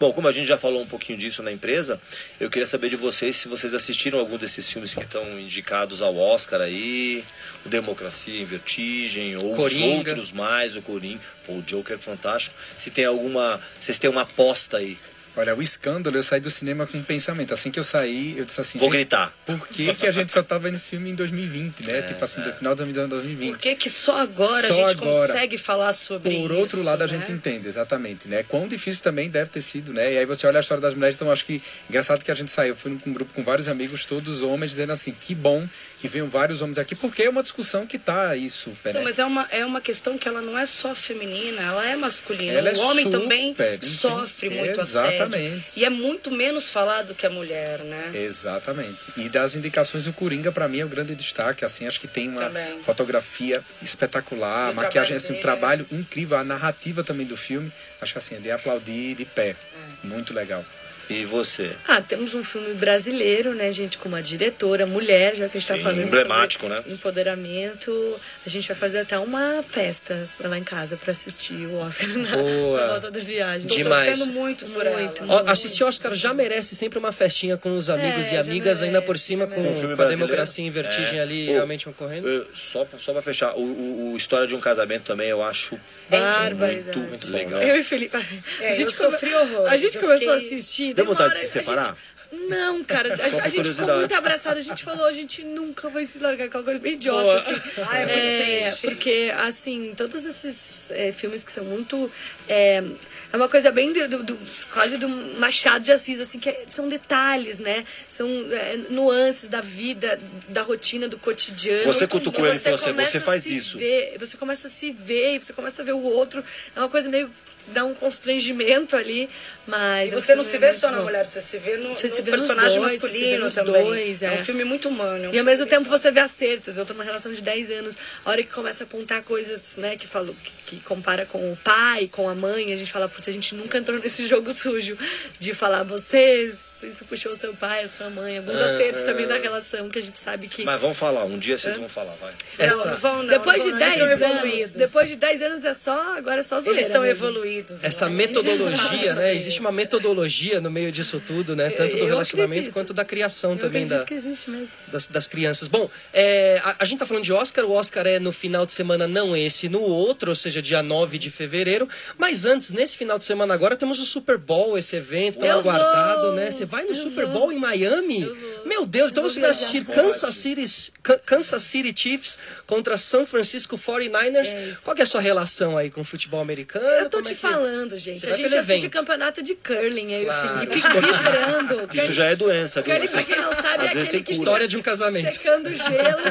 Bom, como a gente já falou um pouquinho disso na empresa, eu queria saber de vocês se vocês assistiram algum desses filmes que estão indicados ao Oscar aí, o Democracia em Vertigem, ou Coringa. os outros mais, o Coringa, o Joker é fantástico. Se tem alguma. Vocês têm uma aposta aí. Olha, o escândalo, eu saí do cinema com um pensamento. Assim que eu saí, eu disse assim, Vou gritar. por que, que a gente só tava vendo esse filme em 2020, né? tipo assim, no final do ano de 2020. Por que, que só agora Só a gente agora. consegue falar sobre isso? Por outro lado, a né? gente entende, exatamente, né? Quão difícil também deve ter sido, né? E aí você olha a história das mulheres, então eu acho que engraçado que a gente saiu, eu fui com um grupo com vários amigos, todos homens, dizendo assim, que bom que venham vários homens aqui, porque é uma discussão que tá aí super, Não, né? mas é uma, é uma questão que ela não é só feminina, ela é masculina. Ela é o homem super, também sofre muito Exatamente. assédio. E é muito menos falado que a mulher, né? Exatamente. E das indicações, o Coringa, pra mim, é o grande destaque. Assim, acho que tem uma Também. fotografia espetacular, E maquiagem, assim, um trabalho incrível, a narrativa também do filme. Acho que assim, é de aplaudir de pé. É. Muito legal. E você? Ah, temos um filme brasileiro, né, gente, com uma diretora, mulher, já que a gente tá Sim, falando emblemático, sobre né? empoderamento. A gente vai fazer até uma festa lá em casa pra assistir o Oscar na, Boa. na volta da viagem. Tô Demais. torcendo muito por Muito, ela. Ó, assistir Oscar já merece sempre uma festinha com os amigos É, e amigas, ainda por merece, cima com, merece. Um com a democracia em vertigem É. ali realmente ocorrendo. Eu- Só, só pra fechar, o, o- o História de um Casamento também eu acho muito, muito legal. Eu e Felipe. É, a gente eu sofri horrores. A gente começou a fiquei- assistir. Deu vontade de se separar? gente- Não, cara. A, a gente ficou muito abraçada. A gente falou, a gente nunca vai se largar. Aquela coisa bem idiota, Boa. assim. Ai, é muito triste. Porque, assim, todos esses é, filmes que são muito... É, é uma coisa bem do, do- do- quase do Machado de Assis, assim, que é- são detalhes, né? São é, nuances da vida, da rotina, do cotidiano. Você cutucou E ele e falou assim, começa "Você a faz se isso." ver, você começa a se ver, e você começa a ver o outro. É uma coisa meio dá um constrangimento ali, mas E é um você não se vê só na bom. mulher, você se vê no, Você no se vê personagem dois, se vê masculino nos também. dois, é. é. um filme muito humano. é um E ao mesmo tempo você vê acertos. Eu tô numa relação de 10 anos. A hora que começa a apontar coisas, né, que falou que, que compara com o pai, com a mãe, a gente fala, "Putz, a gente nunca entrou nesse jogo sujo de falar vocês, isso puxou seu pai, a sua mãe, alguns acertos também da relação que a gente sabe que Mas vamos falar, um dia vocês vão falar, vai. Essa- Não, não vão, não, depois não de vão, eles 10 são anos, evoluídos. depois de 10 anos é só, agora é só zoeira. Eles são mesmo. evoluídos. Essa né? metodologia, né? Existe uma metodologia no meio disso tudo, né? Tanto do Eu relacionamento acredito. quanto da criação Eu também da, das, das crianças. Bom, é, a, a gente tá falando de Oscar, o Oscar é no final de semana, não esse, no outro, ou seja, dia 9 de fevereiro. Mas antes, nesse final de semana agora, temos o Super Bowl, esse evento tão Eu aguardado, vou, né? Você vai no eu Super vou. Bowl em Miami? Meu Deus, então você vai assistir Kansas City, Ka- Kansas City Chiefs contra São Francisco 49ers. É. Qual é a sua relação aí com o futebol americano? Eu tô é te falando, gente. Você A gente assiste evento. campeonato de curling aí, Claro. o Felipe vibrando. Isso já é doença? Curling, pra quem não sabe, Às é aquele tem que. História de um casamento. secando gelo.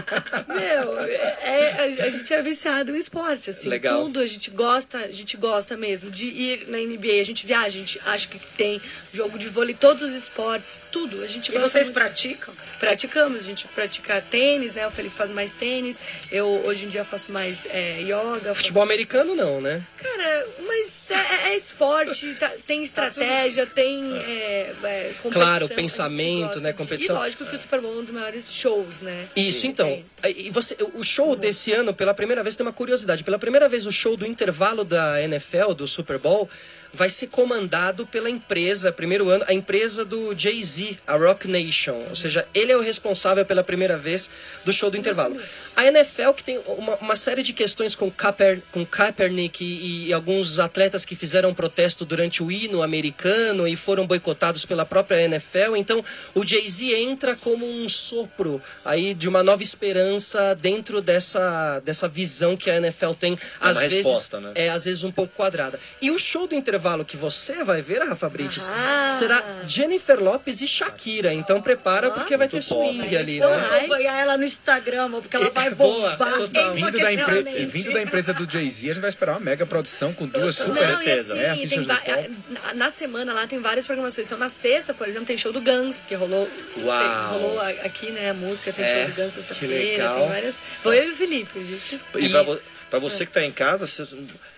Meu, é, a, a gente é viciado em esporte, assim. Legal. Tudo a gente gosta, a gente gosta mesmo de ir na NBA, a gente viaja, a gente acha que tem jogo de vôlei, todos os esportes, tudo. A gente E gosta vocês muito. praticam? Praticamos, a gente pratica tênis, né? O Felipe faz mais tênis, eu hoje em dia faço mais é, yoga. faço- Futebol americano não, né? Cara, mas é, é esporte, tá- tem estratégia, tem é, é, competição. Claro, pensamento, né, de- competição. E lógico que o Super Bowl é um dos maiores shows, né? Isso, que então. E você, o show desse ano, pela primeira vez, tem uma curiosidade. Pela primeira vez, o show do intervalo da NFL, do Super Bowl, vai ser comandado pela empresa, primeiro ano, a empresa do Jay-Z, a Rock Nation. Ou seja, ele é o responsável pela primeira vez do show do intervalo. A NFL, que tem uma, uma série de questões com, Kaeper, com Kaepernick e, e alguns atletas que fizeram protesto durante o hino americano e foram boicotados pela própria NFL. Então, o Jay-Z entra como um sopro aí de uma nova esperança dentro dessa, dessa visão que a NFL tem, às vezes, resposta, né? é às vezes um pouco quadrada. E o show do intervalo que você vai ver, Rafa Brites, Ah. será Jennifer Lopes e Shakira. Então prepara porque vai ter Muito top. swing ali, Então né? acompanhar ela no Instagram, porque ela vai É boa, bombar. total. Vindo da, empre- vindo da empresa do Jay-Z, a gente vai esperar uma mega produção com duas super Não, e certeza, assim, né, tem va- pop. na, na semana lá tem várias programações. Então na sexta, por exemplo, tem show do Guns, que rolou, Uau. tem- rolou a- aqui, né, a música, tem É, show do Guns que sexta-feira, legal. tem várias. Vou eu e o Felipe, gente. E pra, vo- pra você que tá em casa,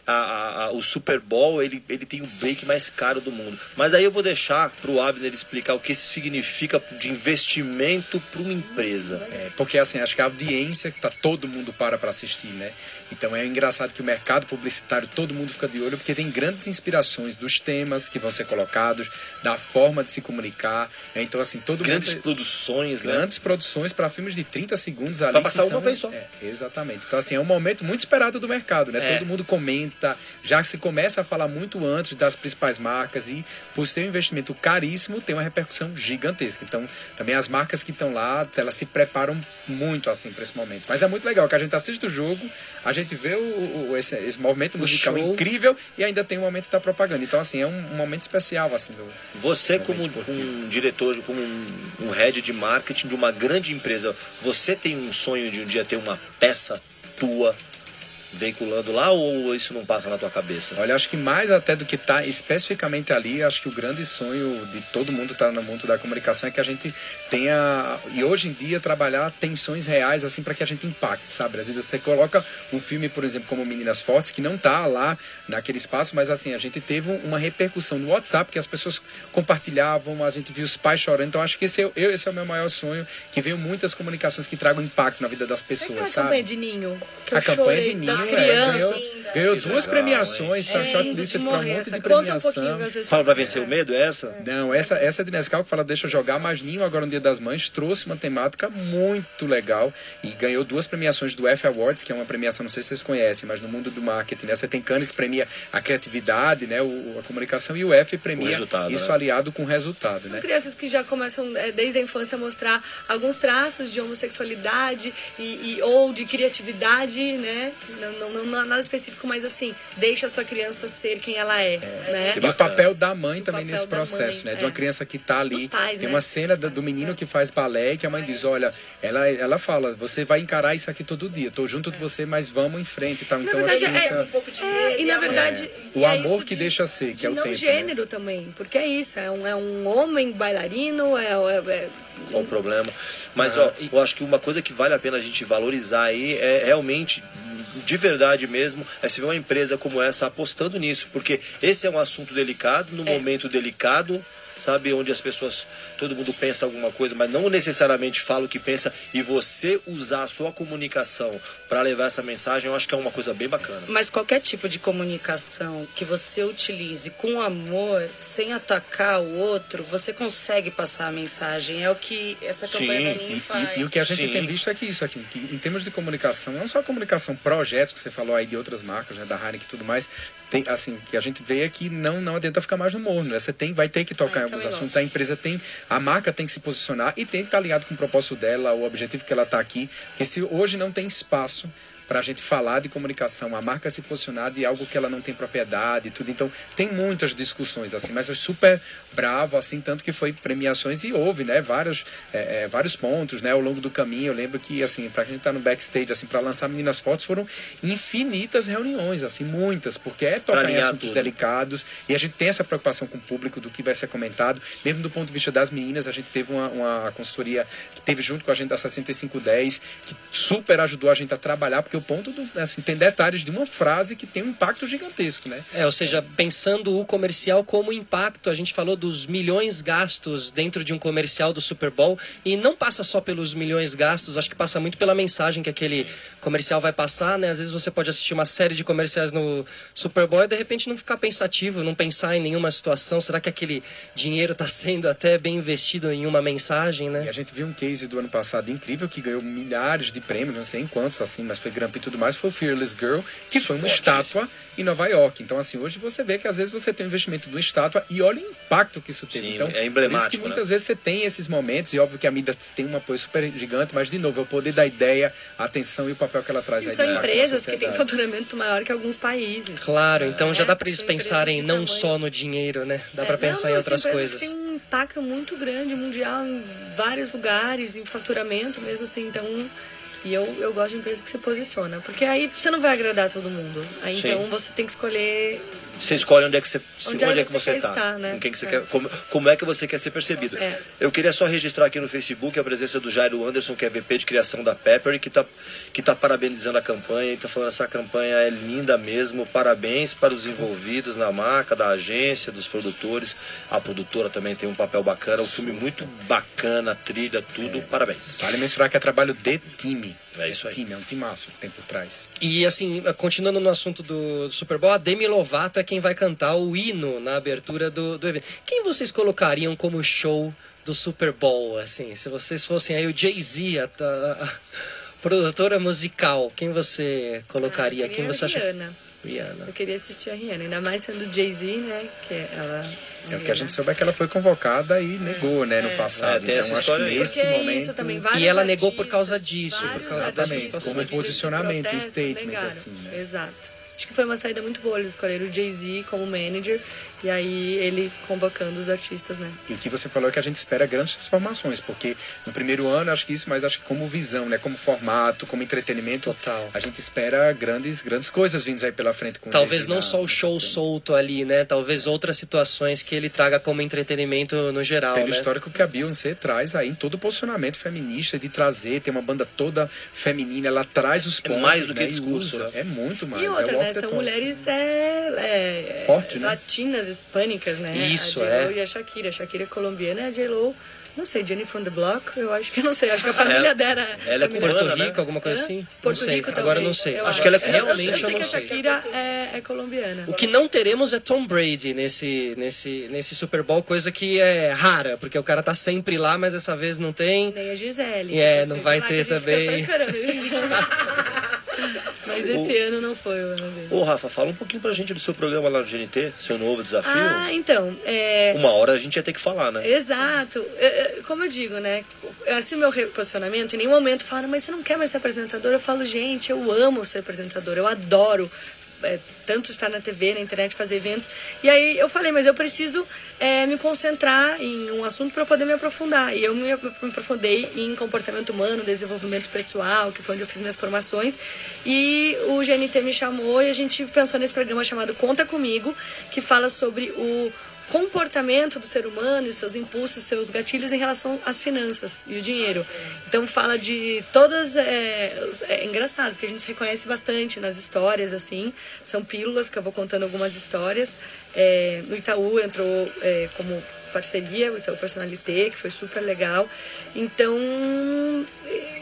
a- a- a- o Super Bowl ele, ele tem o break mais caro do mundo. Mas aí eu vou deixar pro Abner explicar o que isso significa de investimento para uma empresa. É, porque assim, acho que a audiência que tá todo mundo para para assistir, né? Então é engraçado que o mercado publicitário todo mundo fica de olho porque tem grandes inspirações dos temas que vão ser colocados, da forma de se comunicar. né? Então assim, todo Grandes mundo produções, né? grandes produções para filmes de 30 segundos ali. Vai passar que uma são- vez só. É, exatamente. Então, assim, é um momento muito esperado do mercado, né? É. Todo mundo comenta, já se começa a falar muito antes das principais marcas e, por ser um investimento caríssimo, tem uma repercussão gigantesca. Então, também as marcas que estão lá, elas se preparam muito, assim, para esse momento. Mas é muito legal que a gente assiste o jogo, a gente vê o, o- esse, esse movimento musical incrível e ainda tem o momento da propaganda. Então, assim, é um, um momento especial, assim, do, Você, Momento como esportivo. um diretor, como um, um head de marketing de uma grande empresa, você tem um sonho de um dia ter uma peça tua veiculando lá ou isso não passa na tua cabeça? Olha, acho que mais até do que tá especificamente ali, acho que o grande sonho de todo mundo tá no mundo da comunicação é que a gente tenha e hoje em dia trabalhar tensões reais assim para que a gente impacte, sabe? Às vezes você coloca um filme, por exemplo, como Meninas Fortes, que não tá lá naquele espaço, mas assim, a gente teve uma repercussão no WhatsApp que as pessoas compartilhavam, a gente viu os pais chorando. Então acho que esse é, eu, esse é o meu maior sonho, que venham muitas comunicações que tragam impacto na vida das É pessoas, aquela sabe? campanha de ninho. Que a eu campanha chorei de Ninho das é, crianças. ganhou, ganhou duas legal, premiações, tá É, shortlisted de para um monte essa. de Conta um premiação. vezes Fala pra vencer o medo, é essa? Não, essa, essa é de Nescau que fala Deixa eu jogar, mas Ninho, agora no Dia das Mães, trouxe uma temática muito legal e ganhou duas premiações do F Awards, que é uma premiação, não sei se vocês conhecem, mas no mundo do marketing, né? Você tem Cannes que premia a criatividade, né? O, a comunicação, e o F premia resultado, isso né? aliado com o resultado, São né? crianças que já começam é, desde a infância a mostrar alguns traços de homossexualidade e, e- ou de criatividade, né? Não, não, não- nada específico, mas assim, deixa a sua criança ser quem ela é, né? E o papel da mãe também nesse processo, mãe, né? De uma é. criança que tá ali. Pais, tem né? uma cena do pais, menino é. que faz balé que a mãe diz: Olha, ela, ela fala, você vai encarar isso aqui todo dia. Tô junto de você, mas vamos em frente e tal. Na Então verdade, acho que é, isso é, e na verdade. O é amor que de- deixa ser, que de é o não tempo, gênero também, porque é isso, é um, é um homem bailarino, é, é- é- Qual o problema? Mas, ó, eu acho que uma coisa que vale a pena a gente valorizar aí é realmente, de verdade mesmo, é se ver uma empresa como essa apostando nisso, porque esse é um assunto delicado, num momento delicado, sabe, onde as pessoas, todo mundo pensa alguma coisa, mas não necessariamente fala o que pensa, e você usar a sua comunicação para levar essa mensagem, eu acho que é uma coisa bem bacana. Mas qualquer tipo de comunicação que você utilize com amor, sem atacar o outro, você consegue passar a mensagem. É o que essa campanha Sim, da Ninho E, faz. e- e o que a gente Sim. tem visto é que isso aqui, que em termos de comunicação, não só comunicação, projetos que você falou aí de outras marcas, né, da Heineken e tudo mais, tem, assim, que a gente vê é que não, não adianta ficar mais no morno, né? Você tem, vai ter que tocar Ah, eu assuntos, gosto. a empresa tem, a marca tem que se posicionar e tem que estar ligado com o propósito dela, o objetivo que ela está aqui, porque se hoje não tem espaço para a gente falar de comunicação, a marca se posicionar de algo que ela não tem propriedade e tudo. Então, tem muitas discussões, assim, mas é super bravo, assim, tanto que foi premiações e houve, né, vários, é, é, vários pontos, né, ao longo do caminho. Eu lembro que, assim, para quem tá no backstage, assim, para lançar Meninas Fotos, foram infinitas reuniões, assim, muitas, porque é tocar em assuntos tudo. delicados e a gente tem essa preocupação com o público do que vai ser comentado. Mesmo do ponto de vista das meninas, a gente teve uma, uma consultoria que teve junto com a gente da 6510, que super ajudou a gente a trabalhar, porque ponto do, assim, tem detalhes de uma frase que tem um impacto gigantesco, né? É, ou seja, pensando o comercial como impacto, a gente falou dos milhões gastos dentro de um comercial do Super Bowl e não passa só pelos milhões gastos, acho que passa muito pela mensagem que aquele comercial vai passar, né? Às vezes você pode assistir uma série de comerciais no Super Bowl e de repente não ficar pensativo, não pensar em nenhuma situação, será que aquele dinheiro está sendo até bem investido em uma mensagem, E né? a gente viu um case do ano passado incrível que ganhou milhares de prêmios, não sei em quantos, assim, mas foi E tudo mais, foi o Fearless Girl, que foi uma Fortíssimo. estátua em Nova York. Então, assim, hoje você vê que às vezes você tem um investimento de uma estátua e olha o impacto que isso teve. Sim, então, é Por isso emblemático, que né? muitas vezes você tem esses momentos, e óbvio que a mídia tem um apoio super gigante, mas, de novo, é o poder da ideia, a atenção e o papel que ela traz E aí são empresas que têm faturamento maior que alguns países. Claro, então já É, dá para eles pensarem não tamanho- só no dinheiro, né? Dá É, para pensar não, em outras coisas. Têm um impacto muito grande mundial em vários lugares, em faturamento mesmo assim. Então, e eu, eu gosto de empresa que se posiciona, porque aí você não vai agradar todo mundo. Aí então você tem que escolher Você escolhe onde é que você, Onde onde é é que você você estar, né? com quem que você É. quer, como, como é que você quer ser percebido. É. Eu queria só registrar aqui no Facebook a presença do Jairo Anderson, que é VP de criação da Pepper, e que está que tá parabenizando a campanha, e está falando essa campanha é linda mesmo, parabéns para os envolvidos na marca, da agência, dos produtores, a produtora também tem um papel bacana, um filme muito bacana, trilha, tudo, parabéns. Vale mencionar que é trabalho de time. É isso aí. Time, é um timaço que tem por trás. E assim, continuando no assunto do Super Bowl, a Demi Lovato é quem vai cantar o hino na abertura do, do evento. Quem vocês colocariam como show do Super Bowl, assim? Se vocês fossem aí o Jay-Z, a, a- a produtora musical, quem você colocaria? Ah, quem você a acha? Rihanna. Rihanna. Eu queria assistir a Rihanna, ainda mais sendo Jay-Z, né? Que ela. É o que a gente soube é que ela foi convocada e negou, né, no passado. É, tem essa então, história nesse é momento... isso também, vários E ela negou por causa disso, por causa situação. Como posicionamento, protesto statement, negaram. assim, né? Exato. Acho que foi uma saída muito boa. Eles escolheram o Jay-Z como manager E aí ele convocando os artistas, né? E o que você falou é que a gente espera grandes transformações, porque no primeiro ano acho que isso, mas acho que como visão, né, como formato, como entretenimento, Total. a gente espera grandes grandes coisas vindas aí pela frente com Talvez não só o show solto ali, né? Talvez outras situações que ele traga como entretenimento no geral, Pelo né? histórico que a Beyoncé traz aí em todo o posicionamento feminista de trazer, tem uma banda toda feminina, ela traz os É pontos, mais do que né, e discurso, né? É muito mais. E é outra, o né? São mulheres é, é, Forte, né? latinas, hispânicas, né? Isso, a J-Lo é. e a Shakira. A Shakira é colombiana, a J-Lo, não sei, Jenny from the Block, eu acho que eu não sei, acho que a família dela... ela é cubana, Porto né? Rico, alguma coisa assim? Porto não sei. Rico Agora não sei. eu Acho que ela é Eu- realmente eu, eu, sei não que a sei. Shakira é, é colombiana. O que não teremos é Tom Brady nesse, nesse, nesse Super Bowl, coisa que é rara, porque o cara tá sempre lá, mas dessa vez não tem. Nem a Gisele. É, que não vai ter também. Só esperando. Mas esse ano não foi o ano dele. Ô, Rafa, fala um pouquinho pra gente do seu programa lá no GNT, seu novo desafio. Ah, então, é, Uma hora a gente ia ter que falar, né? Exato. É, é, Como eu digo, né? Assim, o meu reposicionamento, em nenhum momento falaram, mas você não quer mais ser apresentadora? Eu falo, gente, eu amo ser apresentadora, eu adoro. É, tanto estar na TV, na internet, fazer eventos. E aí eu falei, mas eu preciso é, me concentrar em um assunto para poder me aprofundar. E eu me, me aprofundei em comportamento humano, desenvolvimento pessoal, que foi onde eu fiz minhas formações. E o GNT me chamou e a gente pensou nesse programa chamado Conta Comigo, que fala sobre o comportamento do ser humano e seus impulsos, seus gatilhos em relação às finanças e o dinheiro. Então fala de todas é, os- é engraçado porque a gente se reconhece bastante nas histórias assim. São pílulas que eu vou contando algumas histórias. É, no Itaú entrou é, como parceria o Itaú Personalité, que foi super legal. Então é,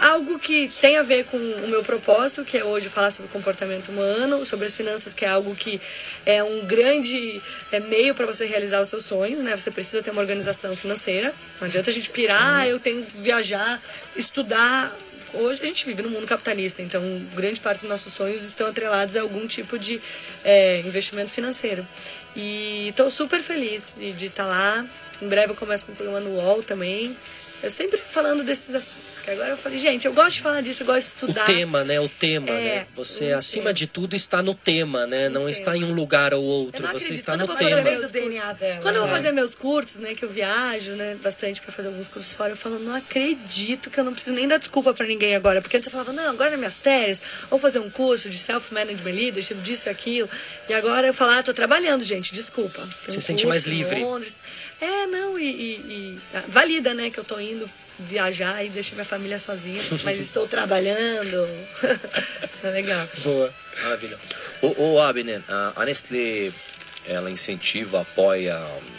algo que tem a ver com o meu propósito, que é hoje falar sobre o comportamento humano, sobre as finanças, que é algo que é um grande é, meio para você realizar os seus sonhos, né? Você precisa ter uma organização financeira. Não adianta a gente pirar, ah, eu tenho que viajar, estudar. Hoje a gente vive no mundo capitalista, então grande parte dos nossos sonhos estão atrelados a algum tipo de é, investimento financeiro. E estou super feliz de estar lá. Em breve eu começo com o programa no UOL também. Eu sempre falando desses assuntos, que agora eu falei, gente, eu gosto de falar disso, eu gosto de O estudar. tema, né? O tema, É, né? Você, o acima tema. de tudo, está no tema, né? Não tema. está em um lugar ou outro. Você acredito. está Quando no tema. meus do DNA dela. Quando eu vou né? fazer meus cursos, né, que eu viajo, né, bastante pra fazer alguns cursos fora, eu falo, não acredito que eu não preciso nem dar desculpa pra ninguém agora. Porque antes eu falava, não, agora nas minhas férias, vou fazer um curso de self-management leadership, disso e aquilo. E agora eu falo, ah, tô trabalhando, gente, desculpa. Tem Você um sente mais livre. Londres. É, não, e, e- e, ah, valida, né, que eu tô indo viajar e deixar minha família sozinha, mas estou trabalhando. é legal. Boa. Maravilha. Ô, ô Abner, a, Nestlé, ela incentiva, apoia,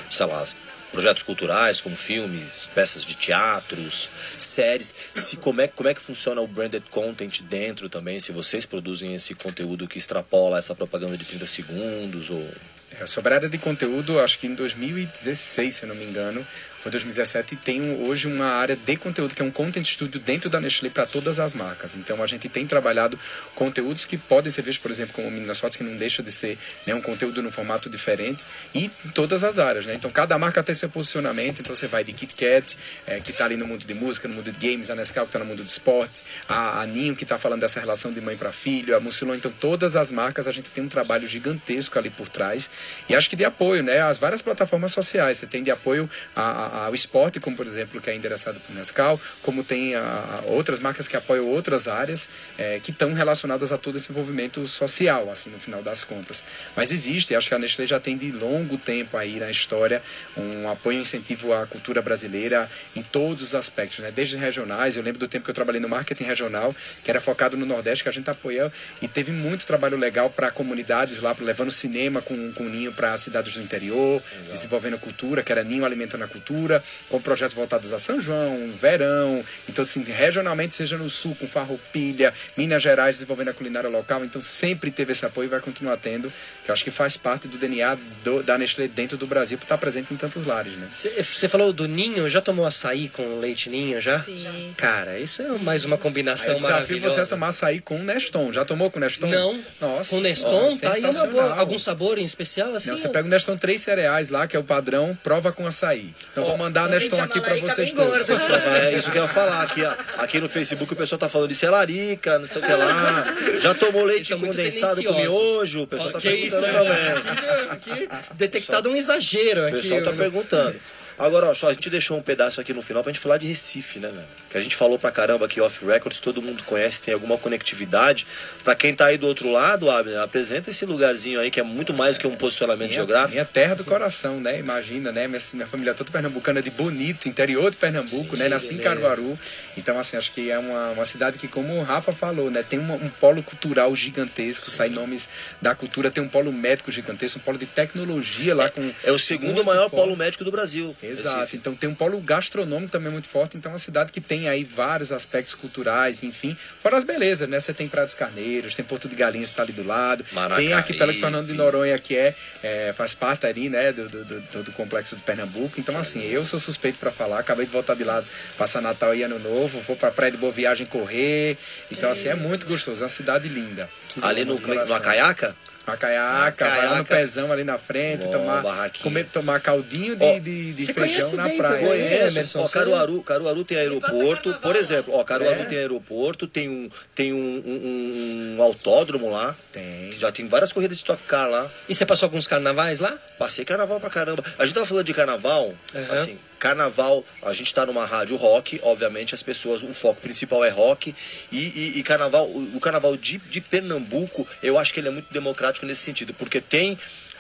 sei lá, projetos culturais como filmes, peças de teatros, séries. Se, como, é, como é que funciona o branded content dentro também? Se vocês produzem esse conteúdo que extrapola essa propaganda de 30 segundos ou... É, sobre a área de conteúdo, acho que em 2016, se não me engano, foi 2017, tem um- hoje uma área de conteúdo, que é um content studio dentro da Nestlé para todas as marcas. Então a gente tem trabalhado conteúdos que podem ser vistos, por exemplo, como Meninas Fotos, que não deixa de ser né, um conteúdo num formato diferente, e em todas as áreas. Né? Então cada marca tem seu posicionamento, então você vai de Kit Kat, é, que está ali no mundo de música, no mundo de games, a Nescau que está no mundo do esporte, a, a Ninho que está falando dessa relação de mãe para filho, a Mucilon, então todas as marcas a gente tem um trabalho gigantesco ali por trás e acho que de apoio, né, às várias plataformas sociais, você tem de apoio a- a- ao esporte, como por exemplo que é endereçado por Nescau, como tem a, outras marcas que apoiam outras áreas é, que estão relacionadas a todo esse envolvimento social, assim no final das contas. Mas existe, acho que a Nestlé já tem de longo tempo aí na história um apoio e incentivo à cultura brasileira em todos os aspectos, né? Desde regionais, eu lembro do tempo que eu trabalhei no marketing regional, que era focado no Nordeste, que a gente apoiou e teve muito trabalho legal para comunidades lá, levando cinema com, com o Ninho para cidades do interior, desenvolvendo cultura, que era Ninho alimentando a cultura, com projetos voltados a São João, verão, então assim, regionalmente, seja no Sul, com Farroupilha, Minas Gerais, desenvolvendo a culinária local, então sempre teve esse apoio e vai continuar tendo, que eu acho que faz parte do DNA do- da Nestlé dentro do Brasil, por estar presente em tantos lares, né? Você falou do ninho, já tomou açaí com leite ninho já? Sim. Cara, isso é mais uma Aí combinação eu desafio maravilhosa. você a tomar açaí com Neston. Já tomou com Neston? Não. Nossa. com Neston, ó, tá aí uma boa. Algum sabor em especial assim? Não, você pega o Neston três cereais lá, que é o padrão, prova com açaí. Senão vou mandar a Neston aqui pra vocês todos. É isso que eu ia falar. Aqui, ó, aqui no Facebook o pessoal tá falando isso é larica, não sei o que lá. Já tomou leite são muito condensado com miojo? O pessoal tá perguntando né? também. Aqui, detectado um exagero O aqui. pessoal tá perguntando. Agora, ó, só a gente deixou um pedaço aqui no final pra gente falar de Recife, né, velho? Que a gente falou pra caramba aqui off records, todo mundo conhece, tem alguma conectividade. Pra quem tá aí do outro lado, Abner, apresenta esse lugarzinho aí que é muito mais do que um posicionamento Minha, geográfico. minha terra do coração, né? Imagina, né? Minha, minha família toda pernambucana de Bonito, interior de Pernambuco, né? Nasci em Caruaru. Então, assim, acho que é uma, uma cidade que, como o Rafa falou, né? Tem uma- um polo cultural gigantesco, sai nomes da cultura, tem um polo médico gigantesco, um polo de tecnologia lá com. É o segundo maior forte. polo médico do Brasil. Exato. Recife. Então tem um polo gastronômico também muito forte. Então é uma cidade que tem aí vários aspectos culturais, enfim. Fora as belezas, né? Você tem Praia dos Carneiros, tem Porto de Galinhas que está ali do lado. Maracaí. Tem Arquipélago de Fernando de Noronha, que é, é, faz parte ali, né? Do, do, do- do complexo de Pernambuco. Então, assim, eu sou suspeito para falar. Acabei de voltar de lá, passar Natal e Ano Novo. Vou pra Praia de Boa Viagem correr. Então, assim, é muito gostoso. É uma cidade linda. Ali no, coração. no Acaiaca? Uma caiaca, vai lá no Caiaca. pezão ali na frente, tomar, comer, tomar caldinho de, Ó, de, de você feijão conhece na bem praia. né, Conheço. Emerson? Você- Caruaru, Caruaru tem aeroporto, por exemplo. Ó, Caruaru É. tem aeroporto, tem um, tem um, um- um autódromo lá. Tem. Já tem várias corridas de Stock Car lá. E você passou alguns carnavais lá? Passei carnaval pra caramba. A gente tava falando de carnaval, Uhum. assim, carnaval, a gente tá numa rádio rock, obviamente as pessoas, o foco principal é rock. E, e- e carnaval, o, o carnaval de, de Pernambuco, eu acho que ele é muito democrático nesse sentido, porque tem.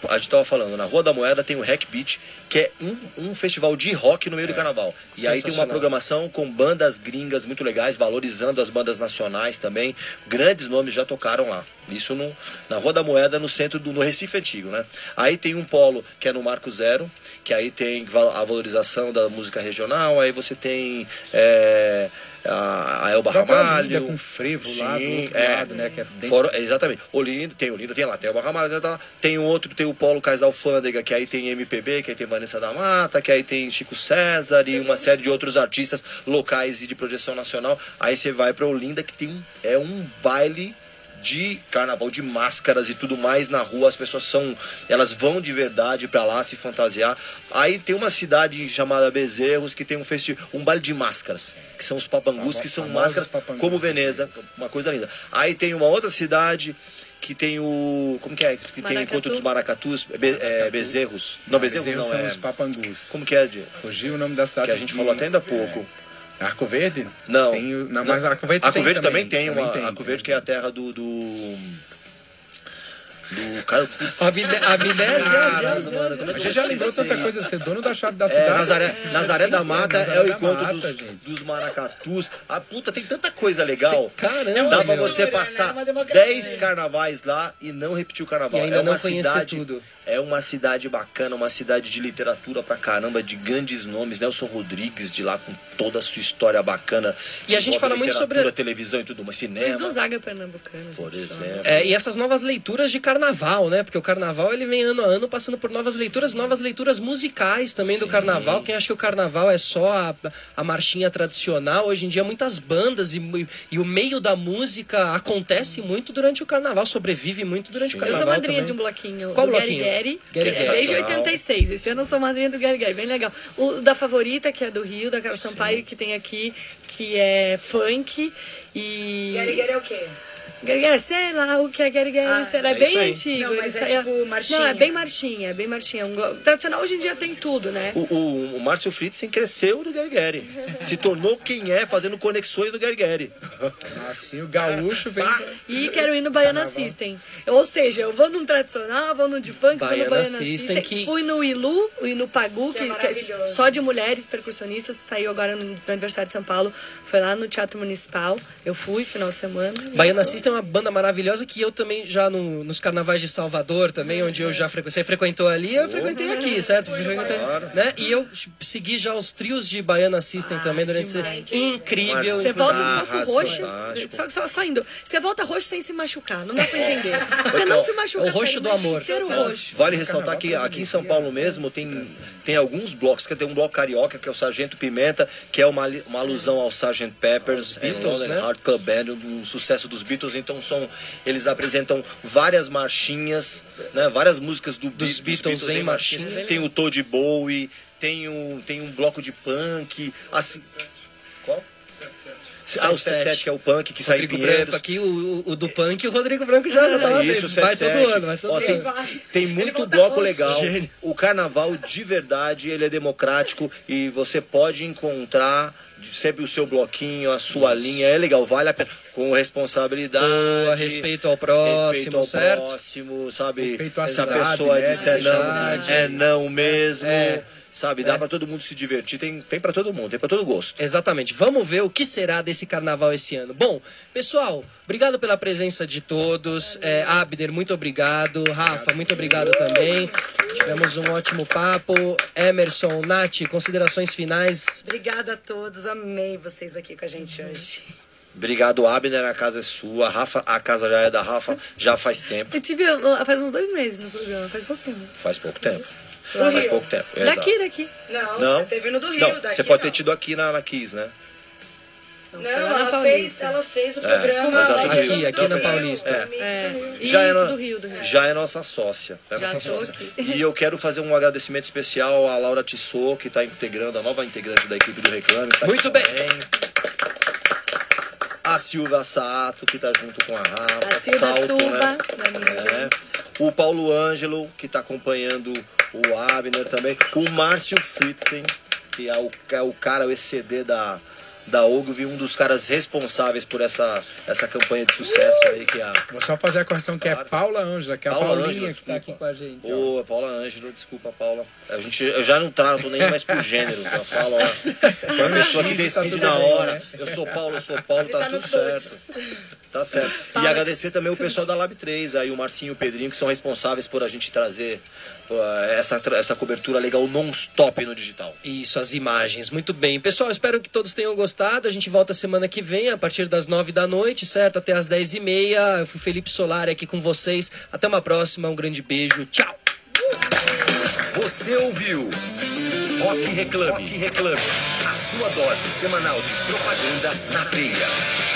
A gente tava falando, na Rua da Moeda tem o Hack Beat, que é um, um festival de rock no meio do carnaval. E aí tem uma programação com bandas gringas muito legais, valorizando as bandas nacionais também. Grandes nomes já tocaram lá. Isso no, na Rua da Moeda, no centro do no Recife Antigo, né? Aí tem um polo que é no Marco Zero, que aí tem a valorização da música regional, aí você tem é, a, a Elba Própria Ramalho. Com frevo lá do Sim, outro é. lado, né? Que é Fora, exatamente. Olinda, tem Olinda, tem lá, tem Elba Ramalho, tá lá. tem um outro, tem o Polo Cais da Alfândega, que aí tem MPB, que aí tem Vanessa da Mata, que aí tem Chico César e uma série de outros artistas locais e de projeção nacional. Aí você vai pra Olinda, que tem um, é um baile de carnaval, de máscaras e tudo mais na rua, as pessoas são, elas vão de verdade pra lá se fantasiar. Aí tem uma cidade chamada Bezerros que tem um festival, um baile de máscaras, que são os papangus, que são máscaras como Veneza, uma coisa linda. Aí tem uma outra cidade que tem o, como que é, que tem o Maracatu. encontro dos maracatus, Be- é, Bezerros. Não, Bezerros Bezerros não são é. os papangus. Como que é, de, Fugiu o nome da cidade. que a gente falou até ainda há pouco. É. Arco Verde? Não. Tem não, mas Arco Verde Arco tem Verde também, também. tem, Também uma, tem, Arco tem. Verde que é a terra do do, do cara, putz, é A gente eu já lembrou tanta coisa, ser dono da chave da É, cidade. Nazaré, Nazaré da Mata Nazaré é o encontro Mata, dos, dos maracatus. A puta, tem tanta coisa legal. Caramba. Dá pra você passar 10 carnavais lá e não repetir o carnaval. E ainda é uma não cidade, tudo. É uma cidade bacana, uma cidade de literatura pra caramba, de grandes nomes. Nelson Rodrigues de lá com toda a sua história bacana. E a gente fala muito sobre- literatura, televisão e tudo, mas Luiz cinema, Gonzaga pernambucano. por exemplo. É, e essas novas leituras de carnaval, né? Porque o carnaval ele vem ano a ano passando por novas leituras, novas leituras musicais também do carnaval. Quem acha que o carnaval é só a, a marchinha tradicional, hoje em dia muitas bandas e, e o meio da música acontece muito durante o carnaval, sobrevive muito durante o Eu carnaval. sou madrinha também. de um bloquinho Qual bloquinho? Gary Gary, Gary que é Gary. desde 86. Esse ano eu sou madrinha do Gary Gary, bem legal. O da Favorita, que é do Rio, da Carol Sampaio, que tem aqui, que é funk. E. Gary Gary é o quê? Gary, sei lá o que é Gary, Ah, será? É é isso bem antigo. Não, mas ele é saía- tipo marchinha. Não, é bem marchinha, é bem marchinha. Um Tradicional hoje em dia tem tudo, né? O, o, o Márcio Fritzen cresceu do Gary. Se tornou quem é, fazendo conexões do Gary. Assim, o gaúcho vem... E quero ir no Baiana System. Ou seja, eu vou num tradicional, vou num de funk, vou Baiana no Baiana System, System. que- Fui no Ilu, o Ilu Pagu, Que que, é que é maravilhoso. só de mulheres percussionistas, saiu agora no, no aniversário de São Paulo. Foi lá no Teatro Municipal. Eu fui, final de semana. Baiana System é uma banda maravilhosa que eu também já no- nos carnavais de Salvador também, onde eu já frequentei. Você frequentou ali, eu frequentei aqui, certo? Frequentei, né? E eu segui já os trios de Baiana System também durante esse demais. incrível. Você volta um Ah, pouco roxo, só, só, só indo. Você volta roxo sem se machucar, não dá pra entender. Você não se machuca. o roxo do amor. Inteiro roxo. Vale ressaltar que aqui em São Paulo mesmo tem, tem alguns blocos, que tem um bloco carioca, que é o Sargento Pimenta, que é uma, uma alusão ao Sgt. Peppers, Beatles, Beatles, né? Heart Club Band, um sucesso dos Beatles, então são, eles apresentam várias marchinhas, né, várias músicas do, Dos Beatles em marchinha. Tem o Todd Bowie, tem um, tem um bloco de punk. Assim, qual? Sete, Ah, o sete. 77 que é o punk que sai em Pinheiros. Branco aqui, o, o- do punk, o Rodrigo Branco já já tava Isso, dentro. Vai 77. todo ano, vai todo Ó, ano. tem, tem muito bloco legal. Gênio. O carnaval, de verdade, ele é democrático e você pode encontrar sempre o seu bloquinho, a sua linha. É legal, vale a pena. Com responsabilidade. Boa, respeito ao próximo, respeito ao certo? próximo, sabe? Respeito à Se a cidade, pessoa né? disser não, é não mesmo. É. Sabe, dá pra todo mundo se divertir. Tem, tem pra todo mundo, tem pra todo gosto. Exatamente. Vamos ver o que será desse carnaval esse ano. Bom, pessoal, obrigado pela presença de todos. É, Abner, muito obrigado. Rafa, muito obrigado também. Tivemos um ótimo papo. Emerson, Nath, considerações finais. Obrigada a todos, amei vocês aqui com a gente hoje. Obrigado, Abner, a casa é sua. Rafa, a casa já é da Rafa já faz tempo. Eu tive faz uns dois meses no programa, faz pouco tempo. Faz pouco tempo. Do Faz Rio. pouco tempo. Daqui, exato. daqui. Não, Não? você teve no do Rio, Não, daqui você pode não. ter tido aqui na, na Kiss, né? Não, ela Paulista. fez, ela fez o É, programa exatamente. Aqui, aqui na Rio, Paulista. É. Rio. Isso, é do Rio, do Rio. Já é nossa sócia. É Já nossa sócia. aqui. E eu quero fazer um agradecimento especial à Laura Tissot, que está integrando, a nova integrante da equipe do Reclame. tá Muito bem. também. A Silvia Sato, que está junto com a Rafa. A Silvia Salto, Suba, né? da minha É. O Paulo Ângelo, que está acompanhando o Abner também. O Márcio Fritzen, que é o, que é o cara, o ECD da, da Ogilvy, um dos caras responsáveis por essa, essa campanha de sucesso aí, que é a Vou só fazer a correção que é Claro. Paula Ângela, que é a Paula Paulinha Ângela, que tá aqui desculpa. com a gente. ó. Ô, Paula Ângelo, desculpa, Paula. A gente, eu já não trato nem mais por gênero. Eu falo, ó. Foi uma pessoa que tá decide tudo na bem, hora. né? Eu sou Paulo, eu sou Paulo, tá, tá tudo todos. certo. Tá certo. E agradecer também o pessoal da Lab 3, aí o Marcinho e o Pedrinho, que são responsáveis por a gente trazer essa, essa cobertura legal non-stop no digital. Isso, as imagens. Muito bem. Pessoal, espero que todos tenham gostado. A gente volta semana que vem, a partir das nove da noite, certo? Até as dez e meia. Eu fui Felipe Solari aqui com vocês. Até uma próxima. Um grande beijo. Tchau. Você ouviu Rock Reclame. Rock Reclame. A sua dose semanal de propaganda na veia.